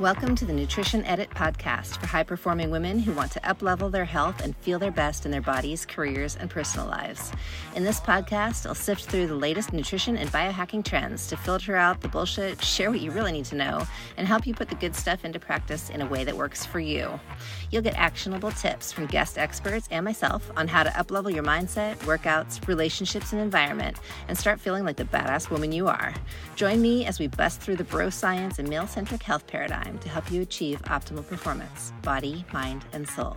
Welcome to the Nutrition Edit podcast for high performing women who want to uplevel their health and feel their best in their bodies, careers, and personal lives. In this podcast, I'll sift through the latest nutrition and biohacking trends to filter out the bullshit, share what you really need to know, and help you put the good stuff into practice in a way that works for you. You'll get actionable tips from guest experts and myself on how to uplevel your mindset, workouts, relationships, and environment, and start feeling like the badass woman you are. Join me as we bust through the bro science and male centric health paradigm to help you achieve optimal performance, body, mind, and soul.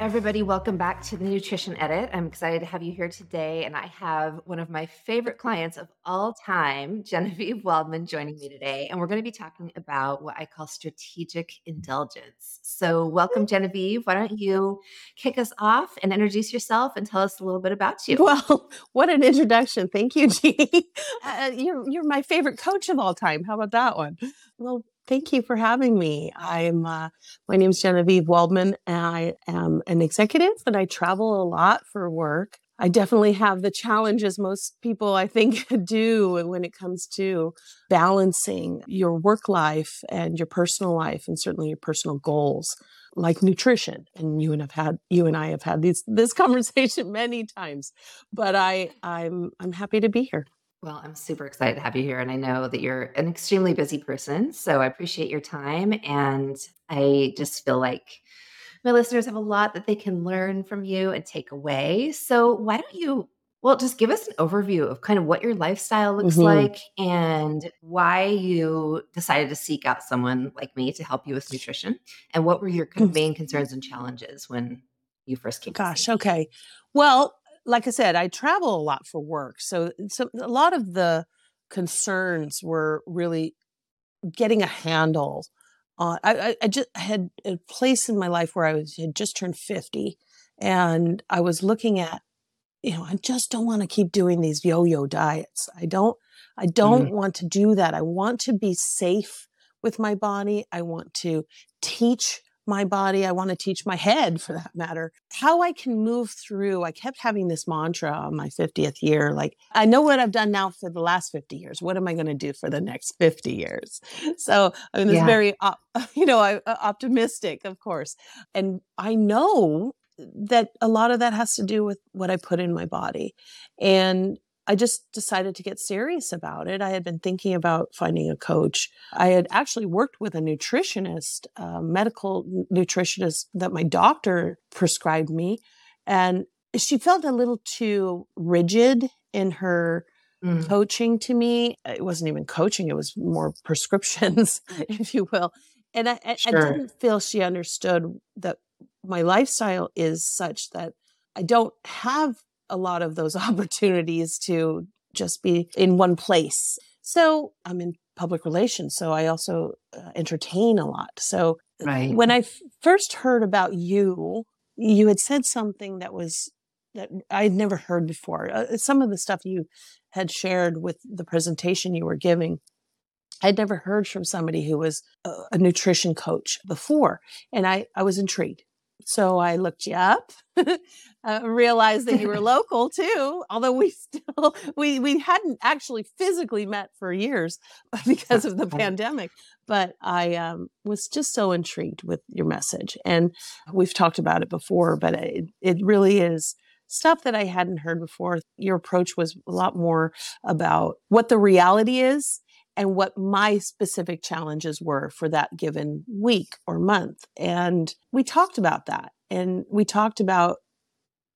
Everybody, welcome back to the Nutrition Edit. I'm excited to have you here today. And I have one of my favorite clients of all time, Genevieve Waldman, joining me today. And we're going to be talking about what I call strategic indulgence. So, welcome, Genevieve. Why don't you kick us off and introduce yourself and tell us a little bit about you? Well, what an introduction. Thank you, Jeannie. Uh, you're, you're my favorite coach of all time. How about that one? Well, Thank you for having me. I'm uh, my name is Genevieve Waldman, and I am an executive, and I travel a lot for work. I definitely have the challenges most people, I think, do when it comes to balancing your work life and your personal life, and certainly your personal goals, like nutrition. And you and I have had you and I have had these this conversation many times, but I I'm I'm happy to be here. Well, I'm super excited to have you here. And I know that you're an extremely busy person. So I appreciate your time. And I just feel like my listeners have a lot that they can learn from you and take away. So why don't you, well, just give us an overview of kind of what your lifestyle looks mm-hmm. like and why you decided to seek out someone like me to help you with nutrition. And what were your kind of main concerns and challenges when you first came? Gosh, okay. Well, like I said, I travel a lot for work. So, so a lot of the concerns were really getting a handle on. I, I just had a place in my life where I was had just turned 50 and I was looking at, you know, I just don't want to keep doing these yo-yo diets. I don't, I don't mm-hmm. want to do that. I want to be safe with my body. I want to teach my body. I want to teach my head for that matter. How I can move through. I kept having this mantra on my 50th year like, I know what I've done now for the last 50 years. What am I going to do for the next 50 years? So I mean, it's yeah. very, you know, uh, optimistic, of course. And I know that a lot of that has to do with what I put in my body. And I just decided to get serious about it. I had been thinking about finding a coach. I had actually worked with a nutritionist, a medical nutritionist that my doctor prescribed me. And she felt a little too rigid in her mm. coaching to me. It wasn't even coaching, it was more prescriptions, if you will. And I, sure. I didn't feel she understood that my lifestyle is such that I don't have a lot of those opportunities to just be in one place. So I'm in public relations, so I also uh, entertain a lot. So right. when I f- first heard about you, you had said something that was that I'd never heard before. Uh, some of the stuff you had shared with the presentation you were giving I'd never heard from somebody who was a, a, nutrition coach before, and I, I was intrigued. So I looked you up, uh, realized that you were local too, although we still we we hadn't actually physically met for years because of the pandemic. But I um, was just so intrigued with your message, and we've talked about it before. But it it really is stuff that I hadn't heard before. Your approach was a lot more about what the reality is and what my specific challenges were for that given week or month. And we talked about that and we talked about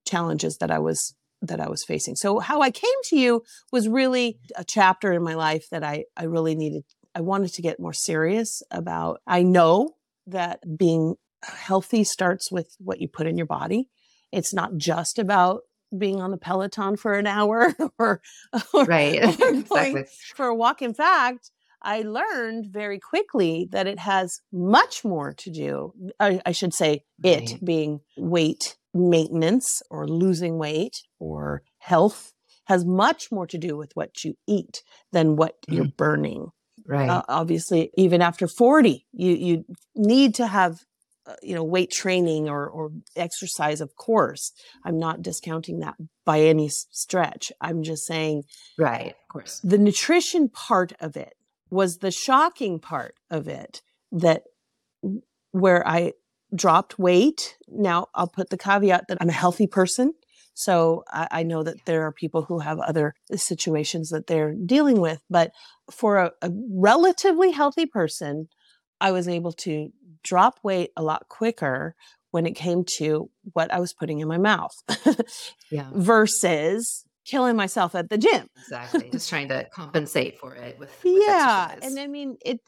challenges that I was that I was facing. So how I came to you was really a chapter in my life that I I really needed I wanted to get more serious about. I know that being healthy starts with what you put in your body. It's not just about being on the Peloton for an hour or, or right or exactly. for a walk. In fact, I learned very quickly that it has much more to do. I, I should say, right. it being weight maintenance or losing weight or health has much more to do with what you eat than what mm. you're burning. Right. Uh, obviously, even after 40, you, you need to have uh, you know weight training or or exercise of course i'm not discounting that by any stretch i'm just saying right of course the nutrition part of it was the shocking part of it that where I dropped weight. Now, I'll put the caveat that I'm a healthy person. So I, I, know that there are people who have other situations that they're dealing with. But for a, a relatively healthy person, I was able to drop weight a lot quicker when it came to what I was putting in my mouth. yeah. Versus killing myself at the gym. Exactly. Just trying to compensate for it with, with yeah. Exercise. And I mean, it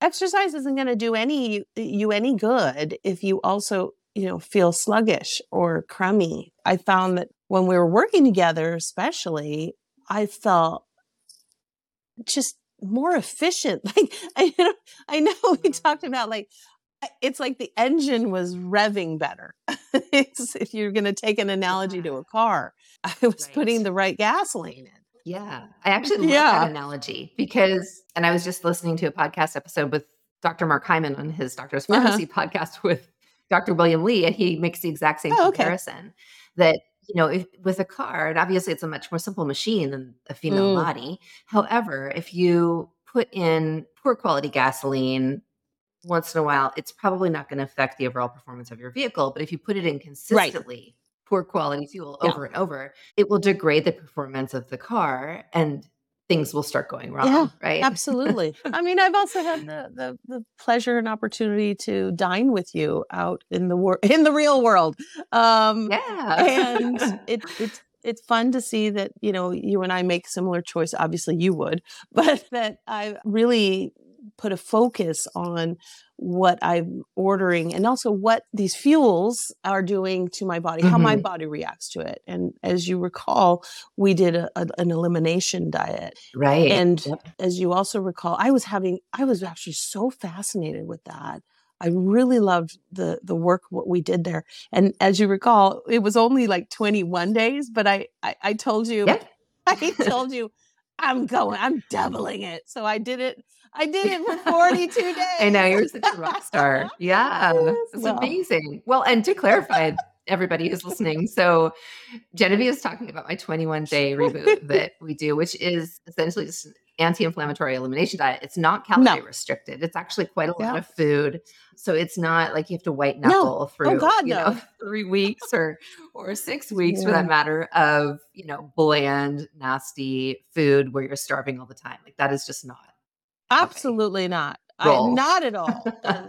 exercise isn't going to do any you any good if you also you know feel sluggish or crummy. I found that when we were working together, especially, I felt just more efficient. Like I know, I know we mm-hmm. talked about like it's like the engine was revving better. if you're going to take an analogy to a car, I was right. putting the right gasoline in. Yeah. I actually love yeah. that analogy because, and I was just listening to a podcast episode with Dr. Mark Hyman on his Doctor's uh-huh. Farmacy uh-huh. podcast with Dr. William Li, and he makes the exact same oh, comparison okay. that, you know, if, with a car, and obviously it's a much more simple machine than a female mm. body. However, if you put in poor quality gasoline once in a while, it's probably not going to affect the overall performance of your vehicle. But if you put it in consistently, right. poor quality fuel over and over, it will degrade the performance of the car and things will start going wrong. Yeah, right. Absolutely. I mean, I've also had the, the, the pleasure and opportunity to dine with you out in the world in the real world. Um, yeah. and it, it's it's fun to see that you know you and I make similar choice. Obviously, you would, but that I really put a focus on what I'm ordering and also what these fuels are doing to my body, mm-hmm. how my mm-hmm. body reacts to it. And as you recall, we did a, a, an elimination diet. Right. And yep. as you also recall, I was having, I was actually so fascinated with that. I really loved the the work what we did there. And as you recall, it was only like 21 days, but I I, I told you yep. I told you I'm going, I'm doubling it. So I did it I did it for 42 days. I know you're such a rock star. Yeah. It's well. amazing. Well, and to clarify, everybody who's listening. So Genevieve is talking about my 21 day reboot that we do, which is essentially just an anti-inflammatory elimination diet. It's not calorie no. restricted. It's actually quite a lot of food. So it's not like you have to white knuckle no. Oh, through oh God, you no. know, three weeks or or six weeks yeah. for that matter of, you know, bland, nasty food where you're starving all the time. Like that is just not Absolutely not. I, not at all.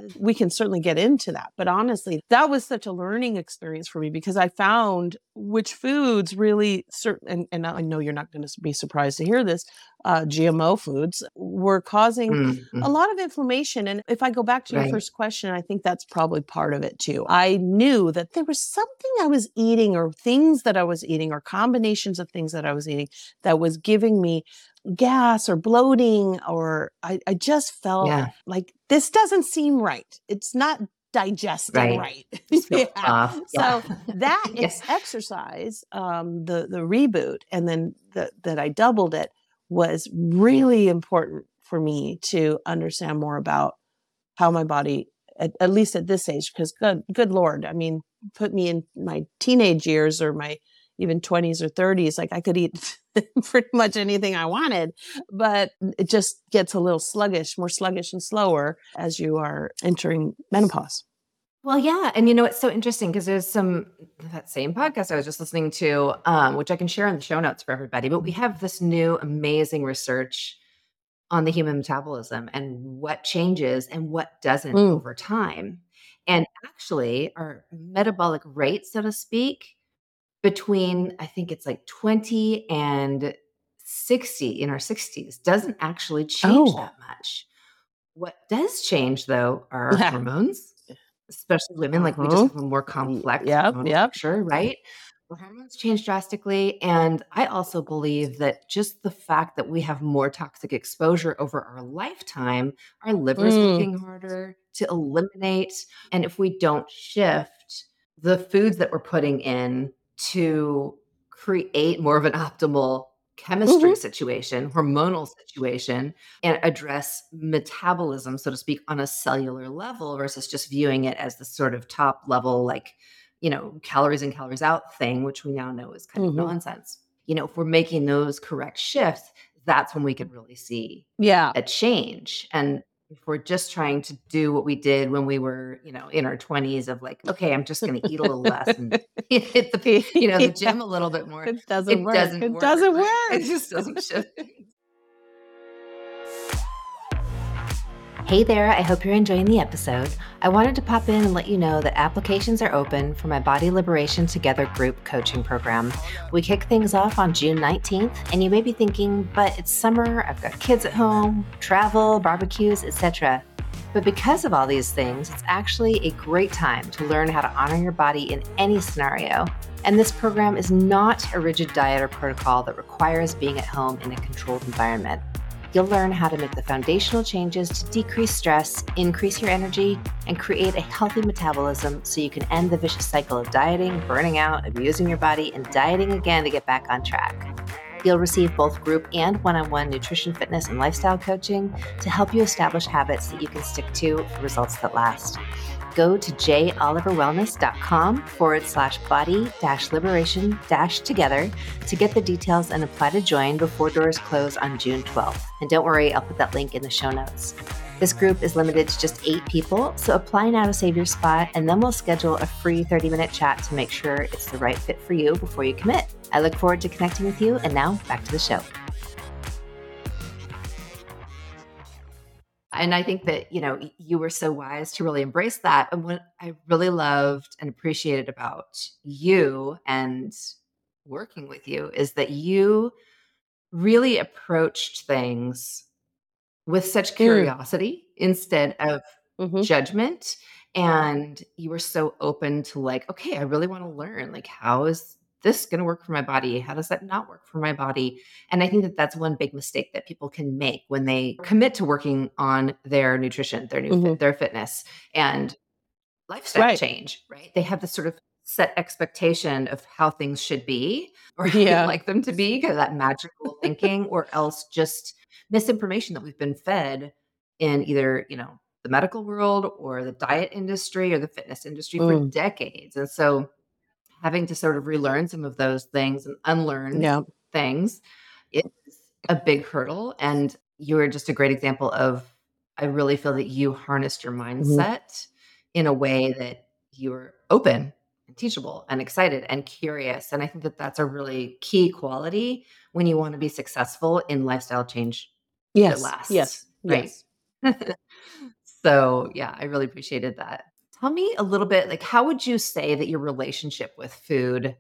we can certainly get into that. But honestly, that was such a learning experience for me because I found which foods really certain, and, and I know you're not going to be surprised to hear this, uh, GMO foods were causing mm-hmm. a lot of inflammation. And if I go back to right. your first question, I think that's probably part of it too. I knew that there was something I was eating or things that I was eating or combinations of things that I was eating that was giving me gas or bloating or I, I just felt yeah. like this doesn't seem right. It's not digesting right. right. yeah. So that yes. exercise, um, the the reboot, and then the, that I doubled it was really important for me to understand more about how my body, at, at least at this age, because good good lord, I mean, put me in my teenage years or my even 20s or 30s like i could eat pretty much anything i wanted but it just gets a little sluggish more sluggish and slower as you are entering menopause well, yeah. And you know, it's so interesting because there's some, that same podcast I was just listening to, um, which I can share in the show notes for everybody, but we have this new amazing research on the human metabolism and what changes and what doesn't mm. over time. And actually, our metabolic rate, so to speak, between I think it's like 20 and 60 in our 60s doesn't actually change oh. that much. What does change though are yeah. hormones, especially women. Like uh-huh. we just uh-huh. have a more complex yeah, yeah, sure, right? The hormones change drastically. And I also believe that just the fact that we have more toxic exposure over our lifetime, our liver's mm. working harder to eliminate. And if we don't shift the foods that we're putting in to create more of an optimal chemistry mm-hmm. situation, hormonal situation, and address metabolism, so to speak, on a cellular level versus just viewing it as the sort of top level, like, you know, calories in, calories out thing, which we now know is kind mm-hmm. of nonsense. You know, if we're making those correct shifts, that's when we can really see Yeah. a change. And if we're just trying to do what we did when we were, you know, in our 20s of like, okay, I'm just going to eat a little less and hit the, you know, the Yeah. gym a little bit more. It doesn't It work. doesn't it work, doesn't work. It just doesn't shift. Hey there, I hope you're enjoying the episode. I wanted to pop in and let you know that applications are open for my Body Liberation Together group coaching program. We kick things off on June 19th, and you may be thinking, but it's summer, I've got kids at home, travel, barbecues, etc. But because of all these things, it's actually a great time to learn how to honor your body in any scenario. And this program is not a rigid diet or protocol that requires being at home in a controlled environment. You'll learn how to make the foundational changes to decrease stress, increase your energy, and create a healthy metabolism so you can end the vicious cycle of dieting, burning out, abusing your body, and dieting again to get back on track. You'll receive both group and one on one nutrition, fitness, and lifestyle coaching to help you establish habits that you can stick to for results that last. Go to joliverwellness.com forward slash body dash liberation dash together to get the details and apply to join before doors close on June 12th. And don't worry, I'll put that link in the show notes. This group is limited to just eight people, so apply now to save your spot, and then we'll schedule a free 30 minute chat to make sure it's the right fit for you before you commit. I look forward to connecting with you, and now back to the show. And I think that, you know, you were so wise to really embrace that. And what I really loved and appreciated about you and working with you is that you really approached things with such curiosity instead of Mhm. judgment and you were so open to like okay i really want to learn like how is this going to work for my body how does that not work for my body and i think that that's one big mistake that people can make when they commit to working on their nutrition their new fit, Mhm. their fitness and lifestyle Right. change right they have this sort of set expectation of how things should be or how Yeah. you'd like them to be kind of that magical thinking or else just misinformation that we've been fed in either you know the medical world or the diet industry or the fitness industry for Mm. decades and so having to sort of relearn some of those things and unlearn Yeah. things is a big hurdle and you are just a great example of i really feel that you harnessed your mm-hmm. mindset in a way that you were open and teachable and excited and curious and i think that that's a really key quality when you want to be successful in lifestyle change Yes. lasts, Yes. right? Yes. so yeah i really appreciated that tell me a little bit like how would you say that your relationship with food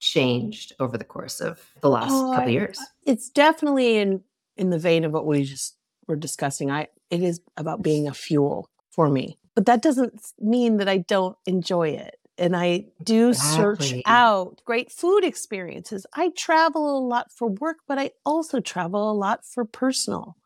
changed over the course of the last Oh, couple years It's definitely in in the vein of what we just were discussing. I it is about being a fuel for me. But that doesn't mean that I don't enjoy it. And I do search out great food experiences. I travel a lot for work, but I also travel a lot for personal.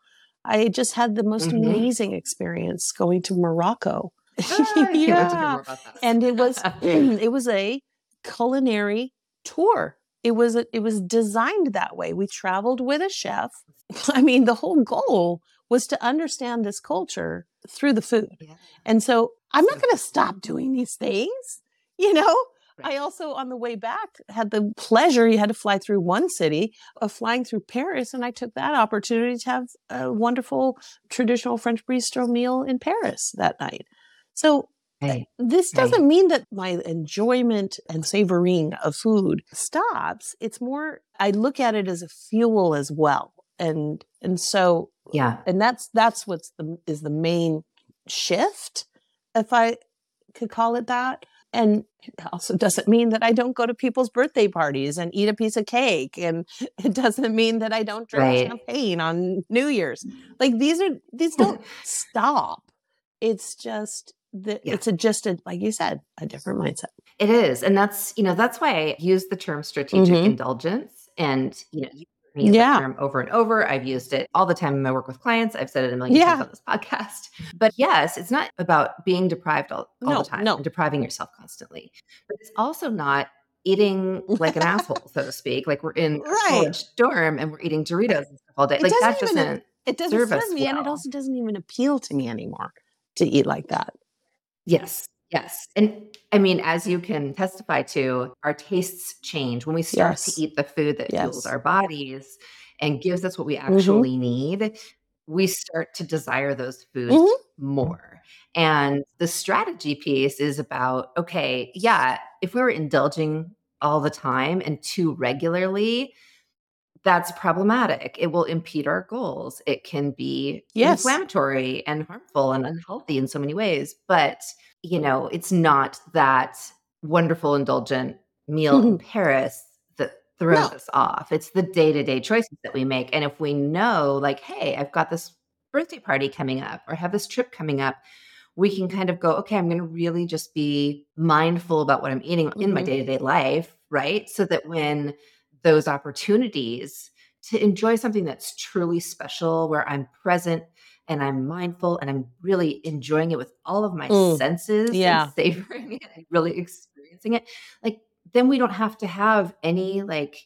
I just had the most Mhm. amazing experience going to Morocco. Ah, I can't to hear yeah. more about that. and it was it was a culinary tour it was a, it was designed that way we traveled with a chef i mean the whole goal was to understand this culture through the food Yeah. and so i'm not going to stop doing these things you know Right. I also, on the way back, had the pleasure. You had to fly through one city of flying through Paris, and I took that opportunity to have a wonderful traditional French bistro meal in Paris that night. So eh, Hey, this doesn't mean that my enjoyment and savoring of food stops. It's more I look at it as a fuel as well. And and so yeah and that's that's what's the is the main shift, if I could call it that. And it also doesn't mean that I don't go to people's birthday parties and eat a piece of cake. And it doesn't mean that I don't drink Right. champagne on New Year's. Like these are these don't stop. It's just that Yeah. it's a just a like you said, a different mindset. It is. And that's, you know, that's why I use the term strategic Mhm. indulgence. And, you know, you use Yeah. that term over and over. I've used it all the time in my work with clients. I've said it a million Yeah. times on this podcast. But yes, it's not about being deprived all, all No, the time, no. depriving yourself constantly. But it's also not eating like an asshole, so to speak. Like we're in a Right. college dorm and we're eating Doritos and stuff all day. It like that doesn't even- doesn't It doesn't Serve serve us me, and it also doesn't even appeal to me anymore to eat like that. Yes, yes. And I mean, as you can testify to, our tastes change when we start Yes. to eat the food that fuels our bodies. and gives us what we Mm-hmm. actually need, we start to desire those foods Mhm. more. And the strategy piece is about okay, yeah, if we were indulging all the time and too regularly, that's problematic. It will impede our goals. It can be Yes. inflammatory and harmful and unhealthy in so many ways. But, you know, it's not that wonderful, indulgent meal in Paris that throws No. us off. It's the day to day choices that we make. And if we know, like, hey, I've got this birthday party coming up or have this trip coming up, we can kind of go, okay, I'm going to really just be mindful about what I'm eating in my day to day life, right? So that when those opportunities to enjoy something that's truly special, where I'm present and I'm mindful and I'm really enjoying it with all of my Mm, senses yeah. and savoring it and really experiencing it, like then we don't have to have any like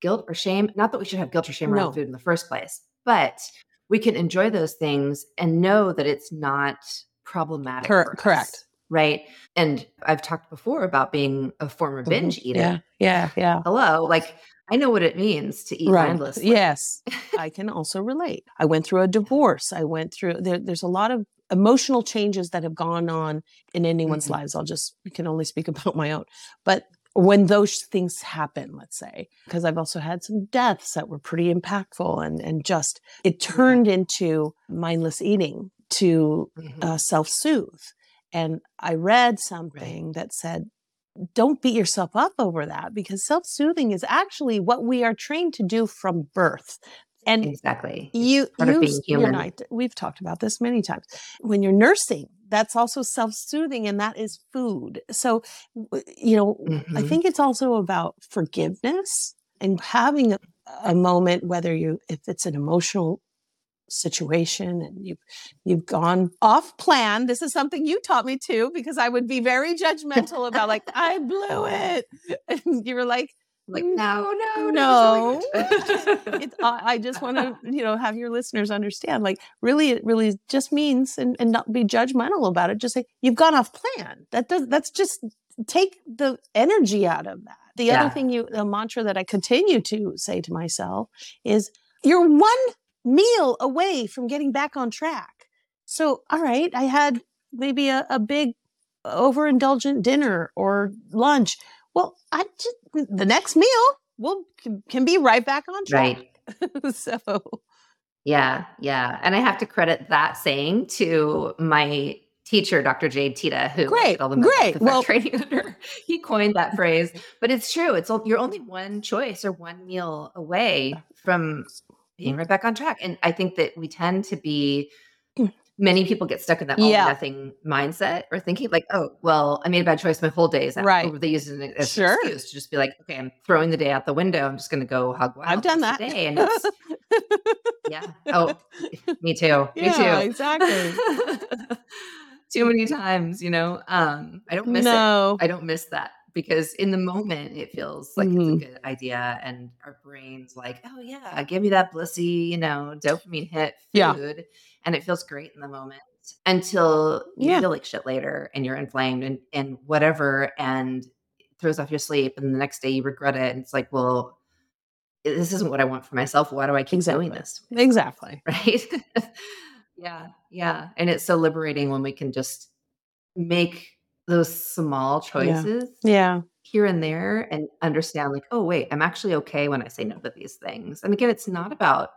guilt or shame. Not that we should have guilt or shame around No. food in the first place, but we can enjoy those things and know that it's not problematic. Cor- us, correct. right? And I've talked before about being a former Mhm. binge eater. Yeah, yeah, yeah. Hello, like I know what it means to eat Right. mindlessly. Yes. I can also relate. I went through a divorce. I went through there, there's a lot of emotional changes that have gone on in anyone's Mhm. lives. I'll just I can only speak about my own. But when those things happen, let's say, because I've also had some deaths that were pretty impactful and and just it turned into mindless eating to Mhm. uh, self-soothe. And I read something that said don't beat yourself up over that because self-soothing is actually what we are trained to do from birth. And exactly. you, you, being you and human. I, we've talked about this many times. When you're nursing, that's also self-soothing, and that is food. So, you know, I Mhm. think it's also about forgiveness and having a, a moment, whether you, if it's an emotional situation and you've you've gone off plan. This is something you taught me too because i would be very judgmental about like i blew it. And you were like like "Mm, no, no, no. No. it, I, I just want to you know have your listeners understand like really it really just means and, and not be judgmental about it just say you've gone off plan. That does that's just take the energy out of that. The Yeah. other thing you the mantra that i continue to say to myself is you're one meal away from getting back on track so all right i had maybe a, a big overindulgent dinner or lunch well i just the next meal will can, can be right back on track right. so Yeah, yeah. And I have to credit that saying to my teacher, Dr. Jade Teta, who Great, all the great. Well- training under. He coined that phrase, but it's true. It's you're only one choice or one meal away from being right back on track. And I think that we tend to be. Many people get stuck in that all Yeah. nothing mindset or thinking like, oh, well, I made a bad choice. My whole day is out. Right. They use it as Sure. an excuse to just be like, okay, I'm throwing the day out the window. I'm just going to go hug wild. i've done that Day. And it's, yeah. Oh, me too. Me too. exactly Too many times, you know. Um, I don't miss it. no I don't miss that because in the moment it feels like Mhm. it's a good idea, and our brains like, oh yeah, give me that blissy, you know, dopamine hit Yeah. food, and it feels great in the moment until you Yeah. feel like shit later, and you're inflamed and and whatever, and it throws off your sleep, and the next day you regret it, and it's like, well, this isn't what I want for myself. Why do I keep doing this? exactly right? yeah, yeah. And it's so liberating when we can just make those small choices yeah here and there and understand, like, oh, wait, I'm actually okay when I say no to these things. And again, it's not about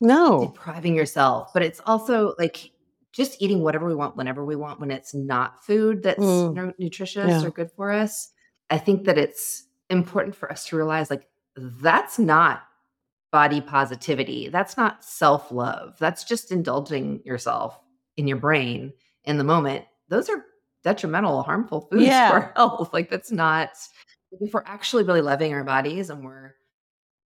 no depriving yourself, but it's also like just eating whatever we want whenever we want when it's not food that's Mm. nu- nutritious Yeah. or good for us. I think that it's important for us to realize like that's not body positivity. That's not self love. That's just indulging yourself in your brain in the moment. Those are detrimental, harmful foods Yeah. for our health. Like that's not if we're actually really loving our bodies and we're,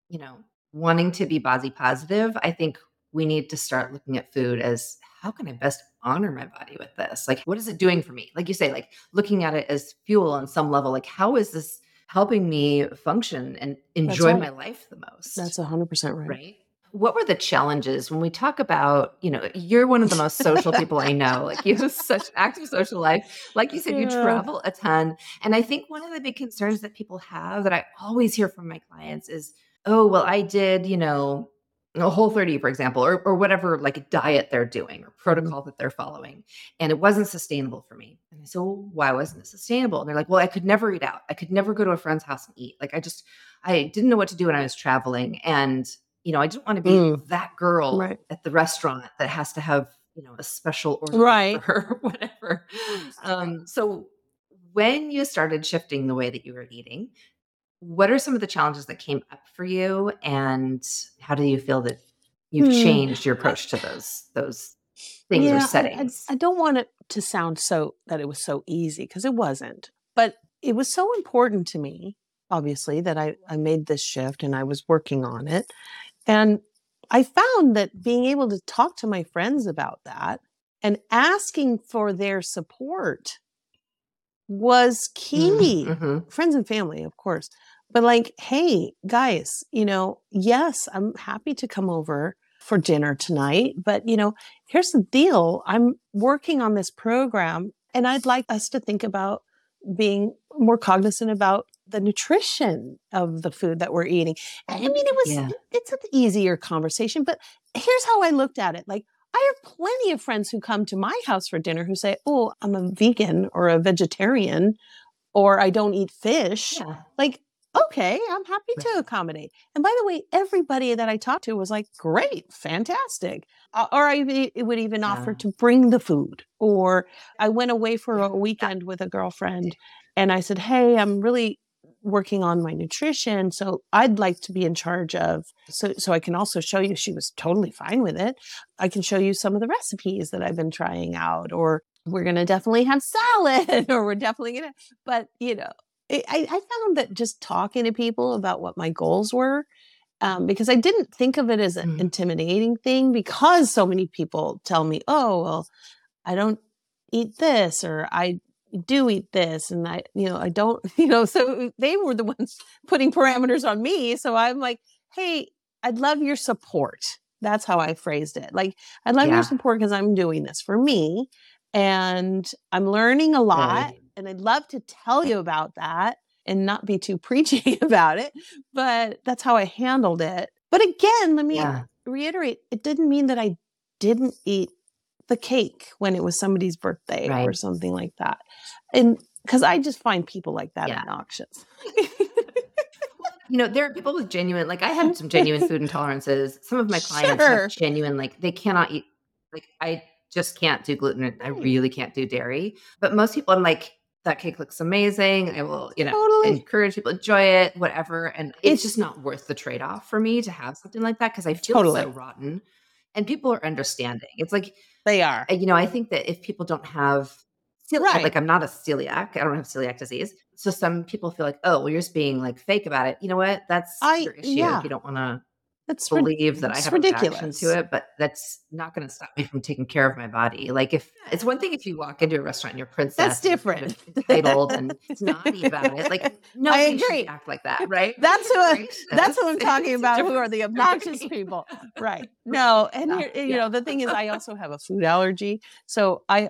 you know, wanting to be body positive, I think we need to start looking at food as how can I best honor my body with this? Like, what is it doing for me? Like you say, like looking at it as fuel on some level. Like, how is this helping me function and enjoy right. my life the most? that's 100% right, right. What were the challenges when we talk about, you know, you're one of the most social people I know. Like you have such active social life. Like you said, you travel a ton. And I think one of the big concerns that people have that I always hear from my clients is, oh, well, I did, you know, a whole 30 for example or, or whatever like diet they're doing or Mm-hmm. protocol that they're following and it wasn't sustainable for me and i said well why wasn't it sustainable and they're like well i could never eat out i could never go to a friend's house and eat like i just i didn't know what to do when i was traveling and you know i didn't want to be Mm. that girl Right. at the restaurant that has to have you know a special order Right. for her whatever um so when you started shifting the way that you were eating what are some of the challenges that came up for you and how do you feel that you've Hmm. changed your approach to those those things Yeah, I- or I- settings I, don't want it to sound so that it was so easy because it wasn't. But it was so important to me, obviously, that I, I made this shift and I was working on it. And I found that being able to talk to my friends about that and asking for their support was key Mhm. friends and family, of course. But like, hey, guys, you know, yes, I'm happy to come over for dinner tonight, but you know, here's the deal. I'm working on this program and I'd like us to think about being more cognizant about the nutrition of the food that we're eating. I mean, it was Yeah. it's an easier conversation, but here's how I looked at it. Like I have plenty of friends who come to my house for dinner who say, "Oh, I'm a vegan or a vegetarian or I don't eat fish." yeah Like, okay, I'm happy to accommodate. And by the way, everybody that I talked to was like, great, fantastic. Or I would even offer to bring the food. Or I went away for a weekend with a girlfriend and I said, hey, I'm really working on my nutrition. So I'd like to be in charge of, so, so I can also show you, she was totally fine with it. I can show you some of the recipes that I've been trying out, or we're going to definitely have salad, or we're definitely going to, but you know, I, I found that just talking to people about what my goals were, um, because I didn't think of it as an Mhm. intimidating thing, because so many people tell me, "Oh, well, I don't eat this," or "I do eat this," and I, you know, I don't, you know. So they were the ones putting parameters on me. So I'm like, "Hey, I'd love your support." That's how I phrased it. Like, I'd love Yeah. your support because I'm doing this for me, and I'm learning a lot Right. and I'd love to tell you about that and not be too preachy about it, but that's how I handled it. But again, let me yeah reiterate it didn't mean that I didn't eat the cake when it was somebody's birthday or something like that. And because I just find people like that Yeah. obnoxious. you know there are people with genuine like i have some genuine food intolerances some of my clients Sure. have genuine like they cannot eat like i just can't do gluten i really can't do dairy but most people i'm like that cake looks amazing i will you know Totally. encourage people to enjoy it whatever and it's, It's- just not worth the trade-off for me to have something like that because i feel Totally. so rotten and people are understanding it's like They are. You know, I think that if people don't have celiac, Right. like I'm not a celiac, I don't have celiac disease. So some people feel like, oh, well, you're just being like fake about it. You know what? That's I- your issue yeah. you don't want to That's rid- believe that I it's have a reaction ridiculous. to it, but that's not going to stop me from taking care of my body. Like if it's one thing if you walk into a restaurant and you're princess, That's and you're kind of different. entitled and snotty about it. Like nobody should agree. act like that, right? That's who I-. That's what I'm talking about. Who are the obnoxious people? Right. No, and Yeah, here, you yeah. know, the thing is, I also have a food allergy, so I,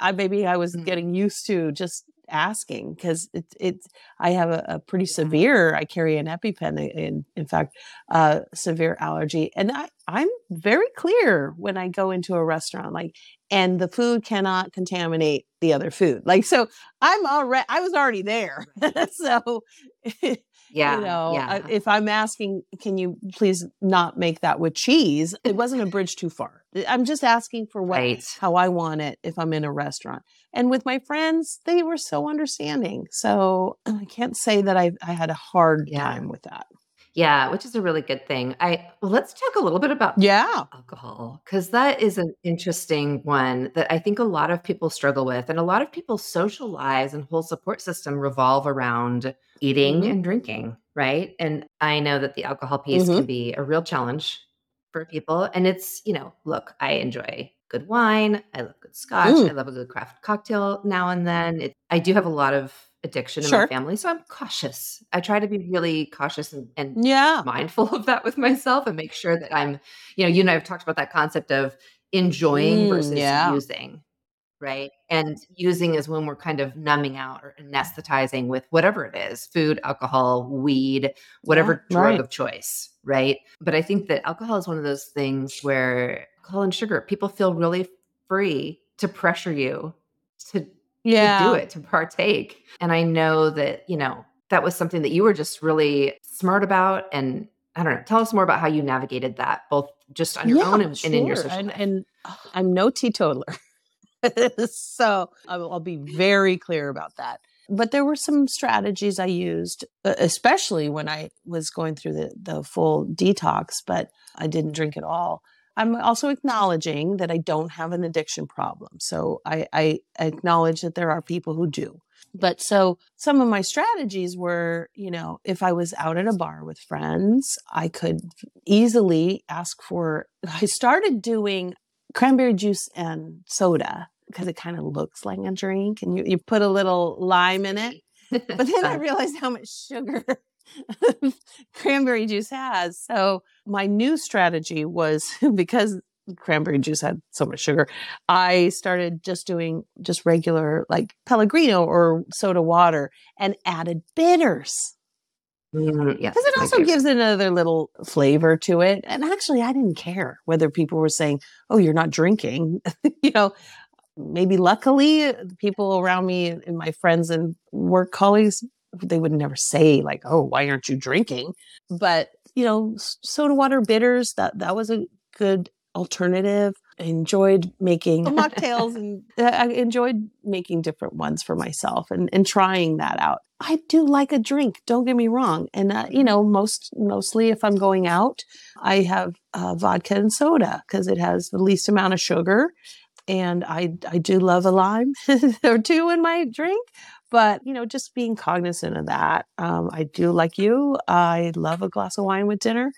I maybe I was Mm. getting used to just asking because it's it's I have a, a pretty Yeah. severe. I carry an EpiPen, in in fact, uh, severe allergy, and I I'm very clear when I go into a restaurant, like, and the food cannot contaminate the other food. Like, so I'm already I was already there, so. Yeah. you know, yeah. uh, if I'm asking, can you please not make that with cheese? It wasn't a bridge too far. I'm just asking for what right. how I want it if I'm in a restaurant. And with my friends, they were so understanding. So I can't say that I I had a hard Yeah. time with that. Yeah, which is a really good thing. I well, let's talk a little bit about Yeah. alcohol because that is an interesting one that I think a lot of people struggle with, and a lot of people's social lives and whole support system revolve around eating Mhm. and drinking, right? And I know that the alcohol piece Mhm. can be a real challenge for people, and it's you know, look, I enjoy good wine, I love good scotch, Mm. I love a good craft cocktail now and then. It, I do have a lot of addiction in Sure. my family, so I'm cautious. I try to be really cautious and, and Yeah. mindful of that with myself and make sure that I'm, you know, you and I have talked about that concept of enjoying Mm, versus yeah. using, right? And using is when we're kind of numbing out or anesthetizing with whatever it is food, alcohol, weed, whatever Yeah, drug right. of choice, right? But I think that alcohol is one of those things where alcohol and sugar, people feel really free to pressure you Yeah. to do it, to partake. And I know that, you know, that was something that you were just really smart about. And I don't know, tell us more about how you navigated that, both just on your Yeah, own and, and in your social and, and I'm no teetotaler. so I'll, I'll be very clear about that. But there were some strategies I used, especially when I was going through the, the full detox, but I didn't drink at all. I'm also acknowledging that I don't have an addiction problem. So I, I acknowledge that there are people who do. But so some of my strategies were, you know, if I was out at a bar with friends, I could easily ask for, I started doing cranberry juice and soda because it kind of looks like a drink and you, you put a little lime in it. But then I realized how much sugar cranberry juice has. So my new strategy was because cranberry juice had so much sugar, I started just doing just regular like Pellegrino or soda water and added bitters Mm, yes, because it also favorite. gives another little flavor to it. And actually, I didn't care whether people were saying, "Oh, you're not drinking." you know, maybe luckily, people around me and my friends and work colleagues, they would never say like, "Oh, why aren't you drinking?" But you know, soda water bitters that that was a good alternative. I enjoyed making mocktails and I enjoyed making different ones for myself and, and trying that out. I do like a drink, don't get me wrong. And, uh, you know, most mostly if I'm going out, I have uh, vodka and soda because it has the least amount of sugar. And I, I do love a lime or two in my drink. But, you know, just being cognizant of that. Um, I do like you. I love a glass of wine with dinner.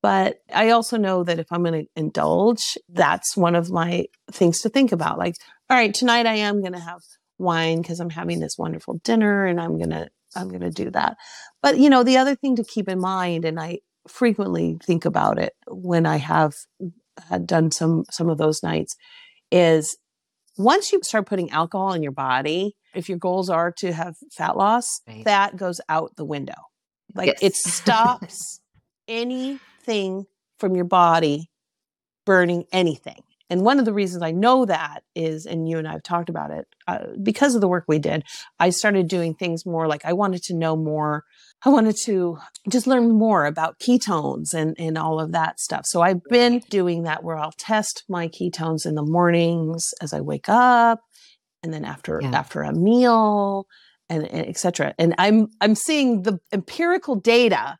But I also know that if I'm going to indulge, that's one of my things to think about. Like, all right, tonight I am going to have wine because I'm having this wonderful dinner and I'm going to I'm going to do that. But you know, the other thing to keep in mind and I frequently think about it when I have had done some some of those nights is once you start putting alcohol in your body, if your goals are to have fat loss, Right. that goes out the window. Like it stops anything from your body burning anything. And one of the reasons I know that is, and you and I have talked about it, uh, because of the work we did, I started doing things more like I wanted to know more. I wanted to just learn more about ketones and, and all of that stuff. So I've been doing that where I'll test my ketones in the mornings as I wake up and then after Yeah. after a meal and, and et cetera. And I'm I'm seeing the empirical data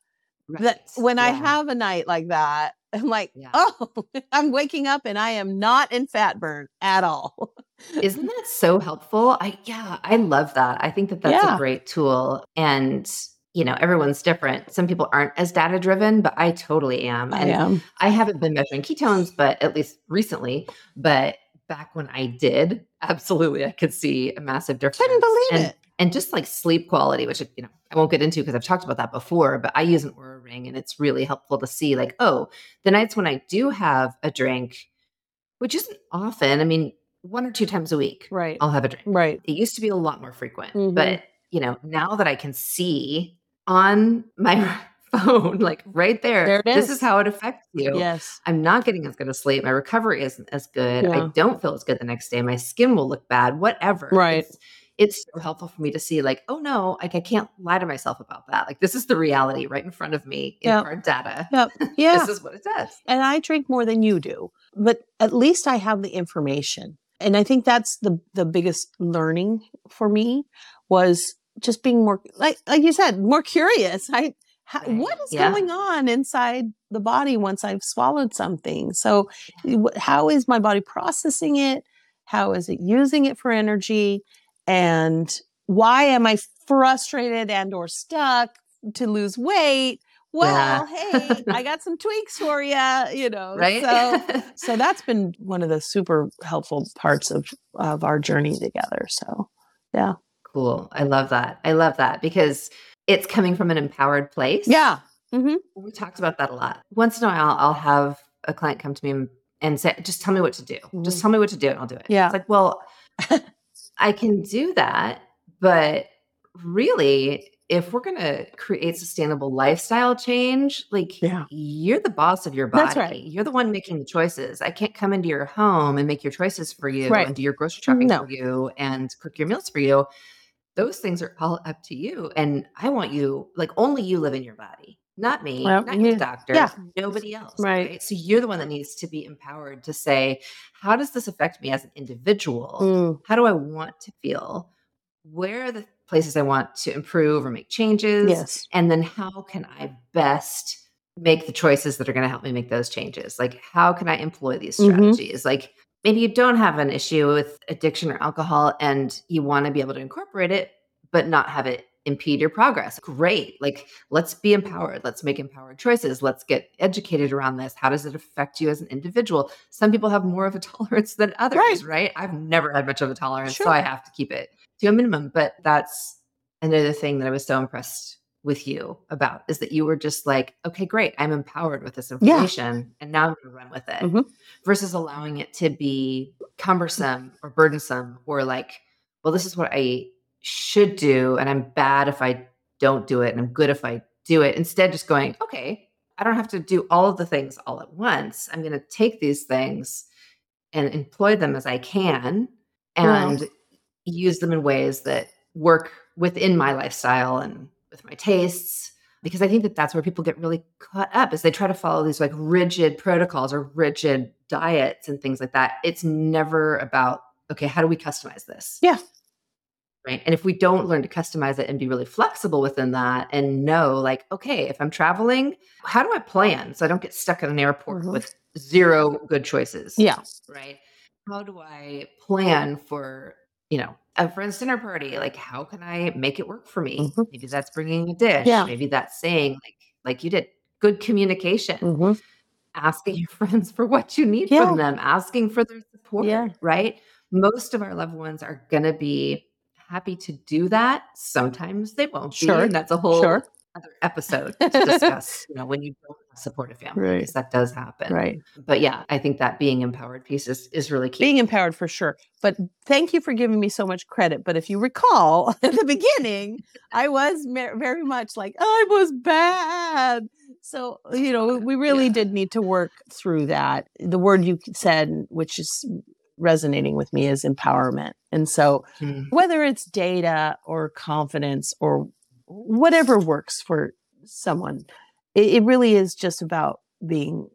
that Right. when I have a night like that, I'm like, Yeah. oh, I'm waking up and I am not in fat burn at all. Isn't that so helpful? I yeah, I love that. I think that that's Yeah. a great tool and you know, everyone's different. Some people aren't as data driven, but I totally am. I And am. I haven't been measuring ketones, but at least recently, but back when I did, absolutely I could see a massive difference. Couldn't believe and, it. And just like sleep quality, which you know, I won't get into because I've talked about that before, but I use an Oura ring and it's really helpful to see like, oh, the nights when I do have a drink, which isn't often, I mean, one or two times a week, Right. I'll have a drink. Right. It used to be a lot more frequent, Mhm. but you know, now that I can see on my phone, like right there, There it this is. is how it affects you. Yes. I'm not getting as good a sleep. My recovery isn't as good. Yeah. I don't feel as good the next day. My skin will look bad, whatever. Right. It's, it's so helpful for me to see, like, oh no, like I can't lie to myself about that. Like this is the reality right in front of me in Yep. hard data. Yep. Yeah. This is what it does. and I drink more than you do, but at least I have the information. And I think that's the the biggest learning for me was just being more like like you said, more curious. I how, what is Yeah. going on inside the body once I've swallowed something? So how is my body processing it? How is it using it for energy? And why am I frustrated and or stuck to lose weight? Well, hey, I got some tweaks for you, you know. Right. So so that's been one of the super helpful parts of of our journey together. So yeah. cool. I love that. I love that because it's coming from an empowered place. Yeah. hmm We talked about that a lot. Once in a while, I'll have a client come to me and- say, just tell me what to do. Just Mhm. tell me what to do and I'll do it. Yeah. It's like, well, I can do that, but really, if we're going to create sustainable lifestyle change, like Yeah. you're the boss of your body. That's right. You're the one making the choices. I can't come into your home and make your choices for you Right. and do your grocery shopping No. for you and cook your meals for you. Those things are all up to you. And I want you, like only you live in your body, not me, Well, not your doctor, Yeah. nobody else. Right. So you're the one that needs to be empowered to say, how does this affect me as an individual? Mm, how do I want to feel? Where are the places I want to improve or make changes? yes. And then how can I best make the choices that are going to help me make those changes? Like, how can I employ these Mhm. strategies? Like, maybe you don't have an issue with addiction or alcohol and you want to be able to incorporate it, but not have it impede your progress. Great. Like, let's be empowered. Let's make empowered choices. Let's get educated around this. How does it affect you as an individual? Some people have more of a tolerance than others, Right. right? I've never had much of a tolerance, so I have to keep it to a minimum. But that's another thing that I was so impressed with you about is that you were just like, okay, great. I'm empowered with this information and now I'm to run with it Mhm. versus allowing it to be cumbersome or burdensome or like, well, this is what I should do. And I'm bad if I don't do it. And I'm good if I do it. Instead, just going, okay, I don't have to do all of the things all at once. I'm going to take these things and employ them as I can Wow. and use them in ways that work within my lifestyle and with my tastes because i think that that's where people get really caught up is they try to follow these like rigid protocols or rigid diets and things like that it's never about okay how do we customize this Yeah. right and if we don't learn to customize it and be really flexible within that and know like okay if i'm traveling how do i plan so i don't get stuck in an airport Mhm. with zero good choices Yeah. right? How do I plan for, you know, a friend's dinner party? Like, how can I make it work for me? Mhm. Maybe that's bringing a dish. Yeah. Maybe that's saying, like, like you did, good communication, Mhm. asking your friends for what you need Yeah. from them, asking for their support, Yeah. right? Most of our loved ones are going to be happy to do that. Sometimes they won't be. Sure. And that's a whole Sure. other episode to discuss, you know, when you don't supportive family, Right. because that does happen. Right. But yeah, I think that being empowered piece is, is really key. Being empowered for sure. But thank you for giving me so much credit. But if you recall at the beginning, I was mer- very much like, I was bad. So, you know, we really Yeah. did need to work through that. The word you said, which is resonating with me, is empowerment. And so, Mm. whether it's data or confidence or whatever works for someone, it, it really is just about being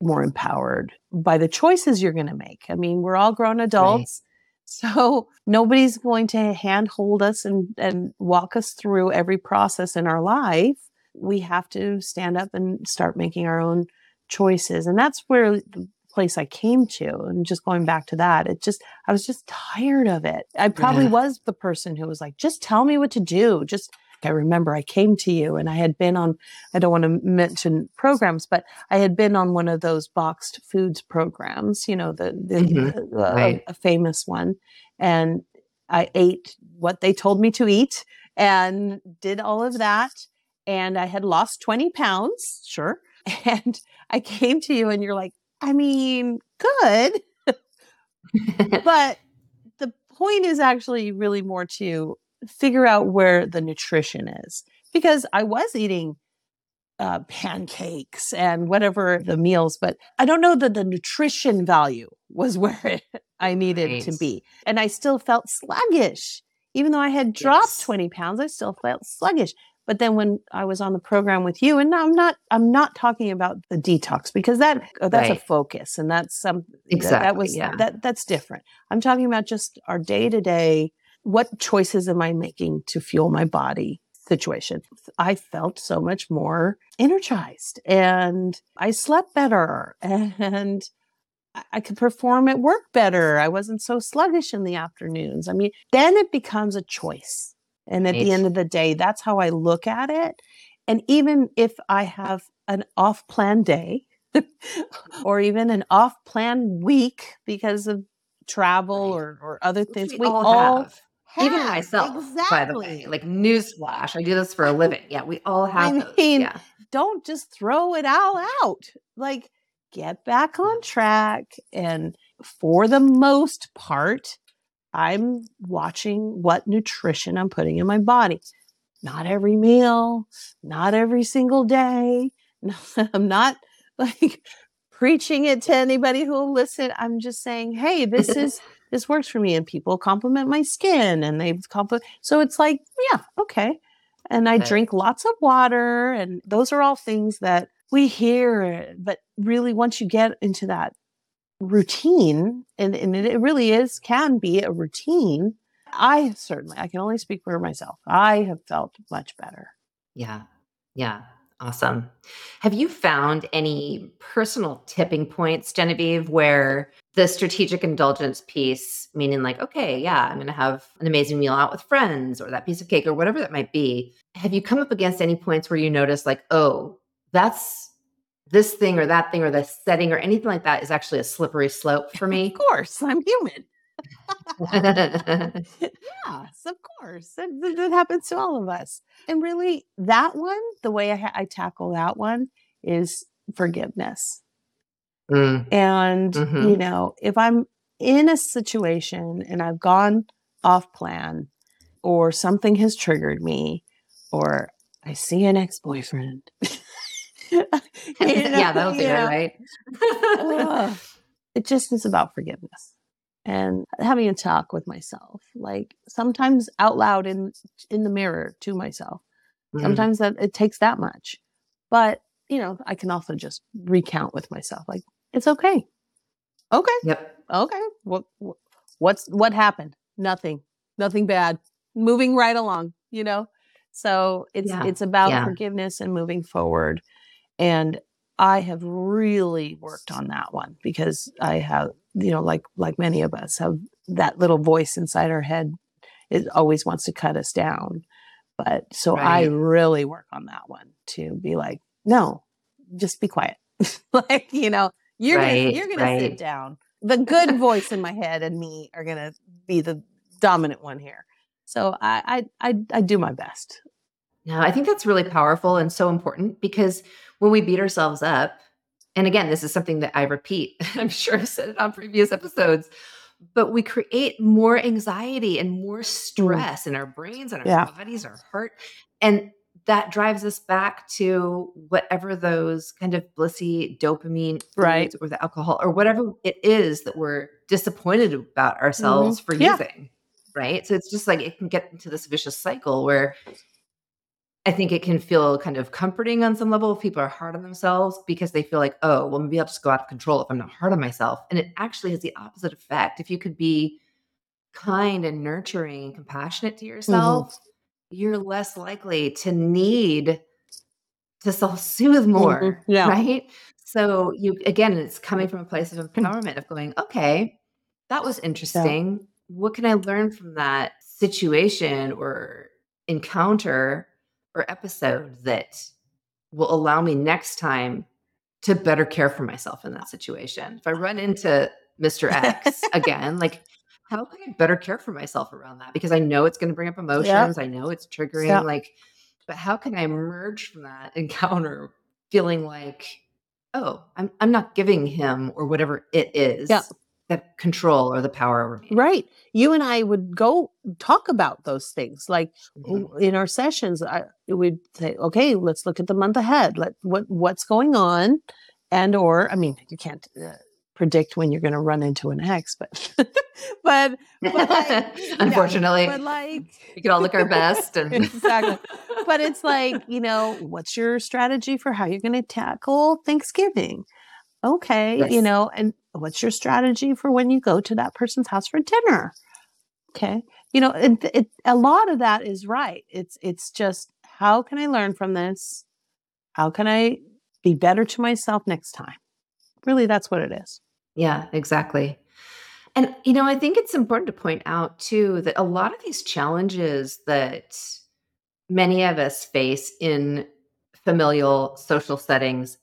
more empowered by the choices you're going to make. I mean, we're all grown adults. So nobody's going to handhold us and, and walk us through every process in our life. We have to stand up and start making our own choices. And that's where the place I came to. And just going back to that, it just, I was just tired of it. I probably Yeah. was the person who was like, just tell me what to do. Just, I remember I came to you and I had been on, I don't want to mention programs, but I had been on one of those boxed foods programs, you know, the, the Mhm. uh, Right. a famous one. And I ate what they told me to eat and did all of that. And I had lost 20 pounds, sure. And I came to you and you're like, I mean, good. But the point is actually really more to figure out where the nutrition is because I was eating uh, pancakes and whatever the meals, but I don't know that the nutrition value was where it, I needed to be. And I still felt sluggish. Even though I had dropped Yes. 20 pounds, I still felt sluggish. But then when I was on the program with you, and I'm not, I'm not talking about the detox because that uh, that's Right. a focus and that's some that- that, was yeah. that that's different. I'm talking about just our day to day. What choices am I making to fuel my body situation? I felt so much more energized and I slept better and I- could perform at work better. I wasn't so sluggish in the afternoons. I mean, then it becomes a choice. And at the end of the day, that's how I look at it. And even if I have an off plan day or even an off plan week because of travel Right. or, or other things, we, we, all, all, have. Even have. myself, by the way. Exactly. Like newsflash, I do this for a living. Yeah, we all have I those. mean, yeah. don't just throw it all out. Like, get back on mm. track. And for the most part, I'm watching what nutrition I'm putting in my body. not every meal, not every single day. I'm not like preaching it to anybody who will listen. I'm just saying, hey, this is this works for me, and people compliment my skin, and they compliment. So it's like, yeah, okay. And I okay. drink lots of water, and those are all things that we hear. But really, once you get into that routine, and, and it really is can be a routine. I certainly, I can only speak for myself. I have felt much better. Yeah. Yeah. Awesome. Have you found any personal tipping points, Genevieve, where the strategic indulgence piece, meaning like, okay, yeah, I'm going to have an amazing meal out with friends or that piece of cake or whatever that might be. Have you come up against any points where you notice, like, oh, that's this thing or that thing or this setting or anything like that is actually a slippery slope for me? of course, I'm human. yes, of course. That, that, happens to all of us. And really, that one, the way I, I tackle that one is forgiveness. Mm. And, mm-hmm. you know, if I'm in a situation and I've gone off plan or something has triggered me or I see an ex boyfriend. yeah, that'll be it, right? uh, it just is about forgiveness and having a talk with myself like sometimes out loud in in the mirror to myself. Mm-hmm. sometimes that it takes that much but you know i can also just recount with myself like it's okay. Okay. Yep. Okay what what's what happened? Nothing. Nothing bad. Moving right along you know? So it's yeah. it's about yeah. forgiveness and moving forward and i have really worked on that one because i have you know, like like many of us have that little voice inside our head. It always wants to cut us down. But so right. I really work on that one to be like, no, just be quiet. like, you know, you're right, gonna you're gonna right. sit down. The good voice in my head and me are gonna be the dominant one here. So I I I, I do my best. Yeah, I think that's really powerful and so important because when we beat ourselves up, and again, this is something that I repeat. I'm sure I've said it on previous episodes, but we create more anxiety and more mm. stress in our brains and our yeah. bodies, our heart. And that drives us back to whatever those kind of blissy dopamine right or the alcohol or whatever it is that we're disappointed about ourselves mm-hmm. for yeah. using right so it's just like it can get into this vicious cycle where I think it can feel kind of comforting on some level if people are hard on themselves because they feel like, oh, well, maybe I'll just go out of control if I'm not hard on myself. And it actually has the opposite effect. If you could be kind and nurturing and compassionate to mm-hmm. yourself, mm-hmm. you're less likely to need to self soothe more. Mm-hmm. Yeah. Right. So you, again, it's coming from a place of empowerment of going, okay, that was interesting. Yeah. What can I learn from that situation or encounter? Or episode that will allow me next time to better care for myself in that situation. If I run into Mr. X again, like how can I better care for myself around that? Because I know it's going to bring up emotions. Yep. I know it's triggering. Yep. Like, but how can I emerge from that encounter feeling like, oh, I'm I'm not giving him or whatever it is yep the control or the power over me. Right. You and I would go talk about those things. Like mm-hmm. in our sessions, I would say, okay, let's look at the month ahead. Let what what's going on, and or I mean, you can't uh, predict when you're going to run into an ex, but but, but like, unfortunately, but like we can all look our best and exactly. But it's like you know, what's your strategy for how you're going to tackle Thanksgiving? Okay, yes. you know, and what's your strategy for when you go to that person's house for dinner? Okay. You know, it, it, a lot of that is right. It's it's just how can I learn from this? How can I be better to myself next time? Really, that's what it is. Yeah, exactly. And you know, I think it's important to point out too that a lot of these challenges that many of us face in familial social settings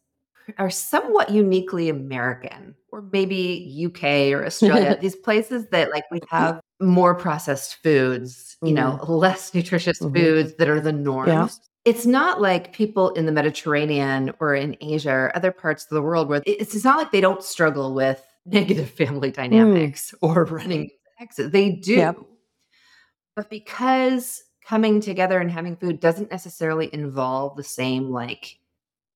are somewhat uniquely American or maybe UK or Australia, these places that like we have more processed foods, you mm-hmm. know, less nutritious mm-hmm. foods that are the norm. Yeah. It's not like people in the Mediterranean or in Asia or other parts of the world where it's, it's not like they don't struggle with negative family mm. dynamics mm. or running exits. They do. Yep. But because coming together and having food doesn't necessarily involve the same like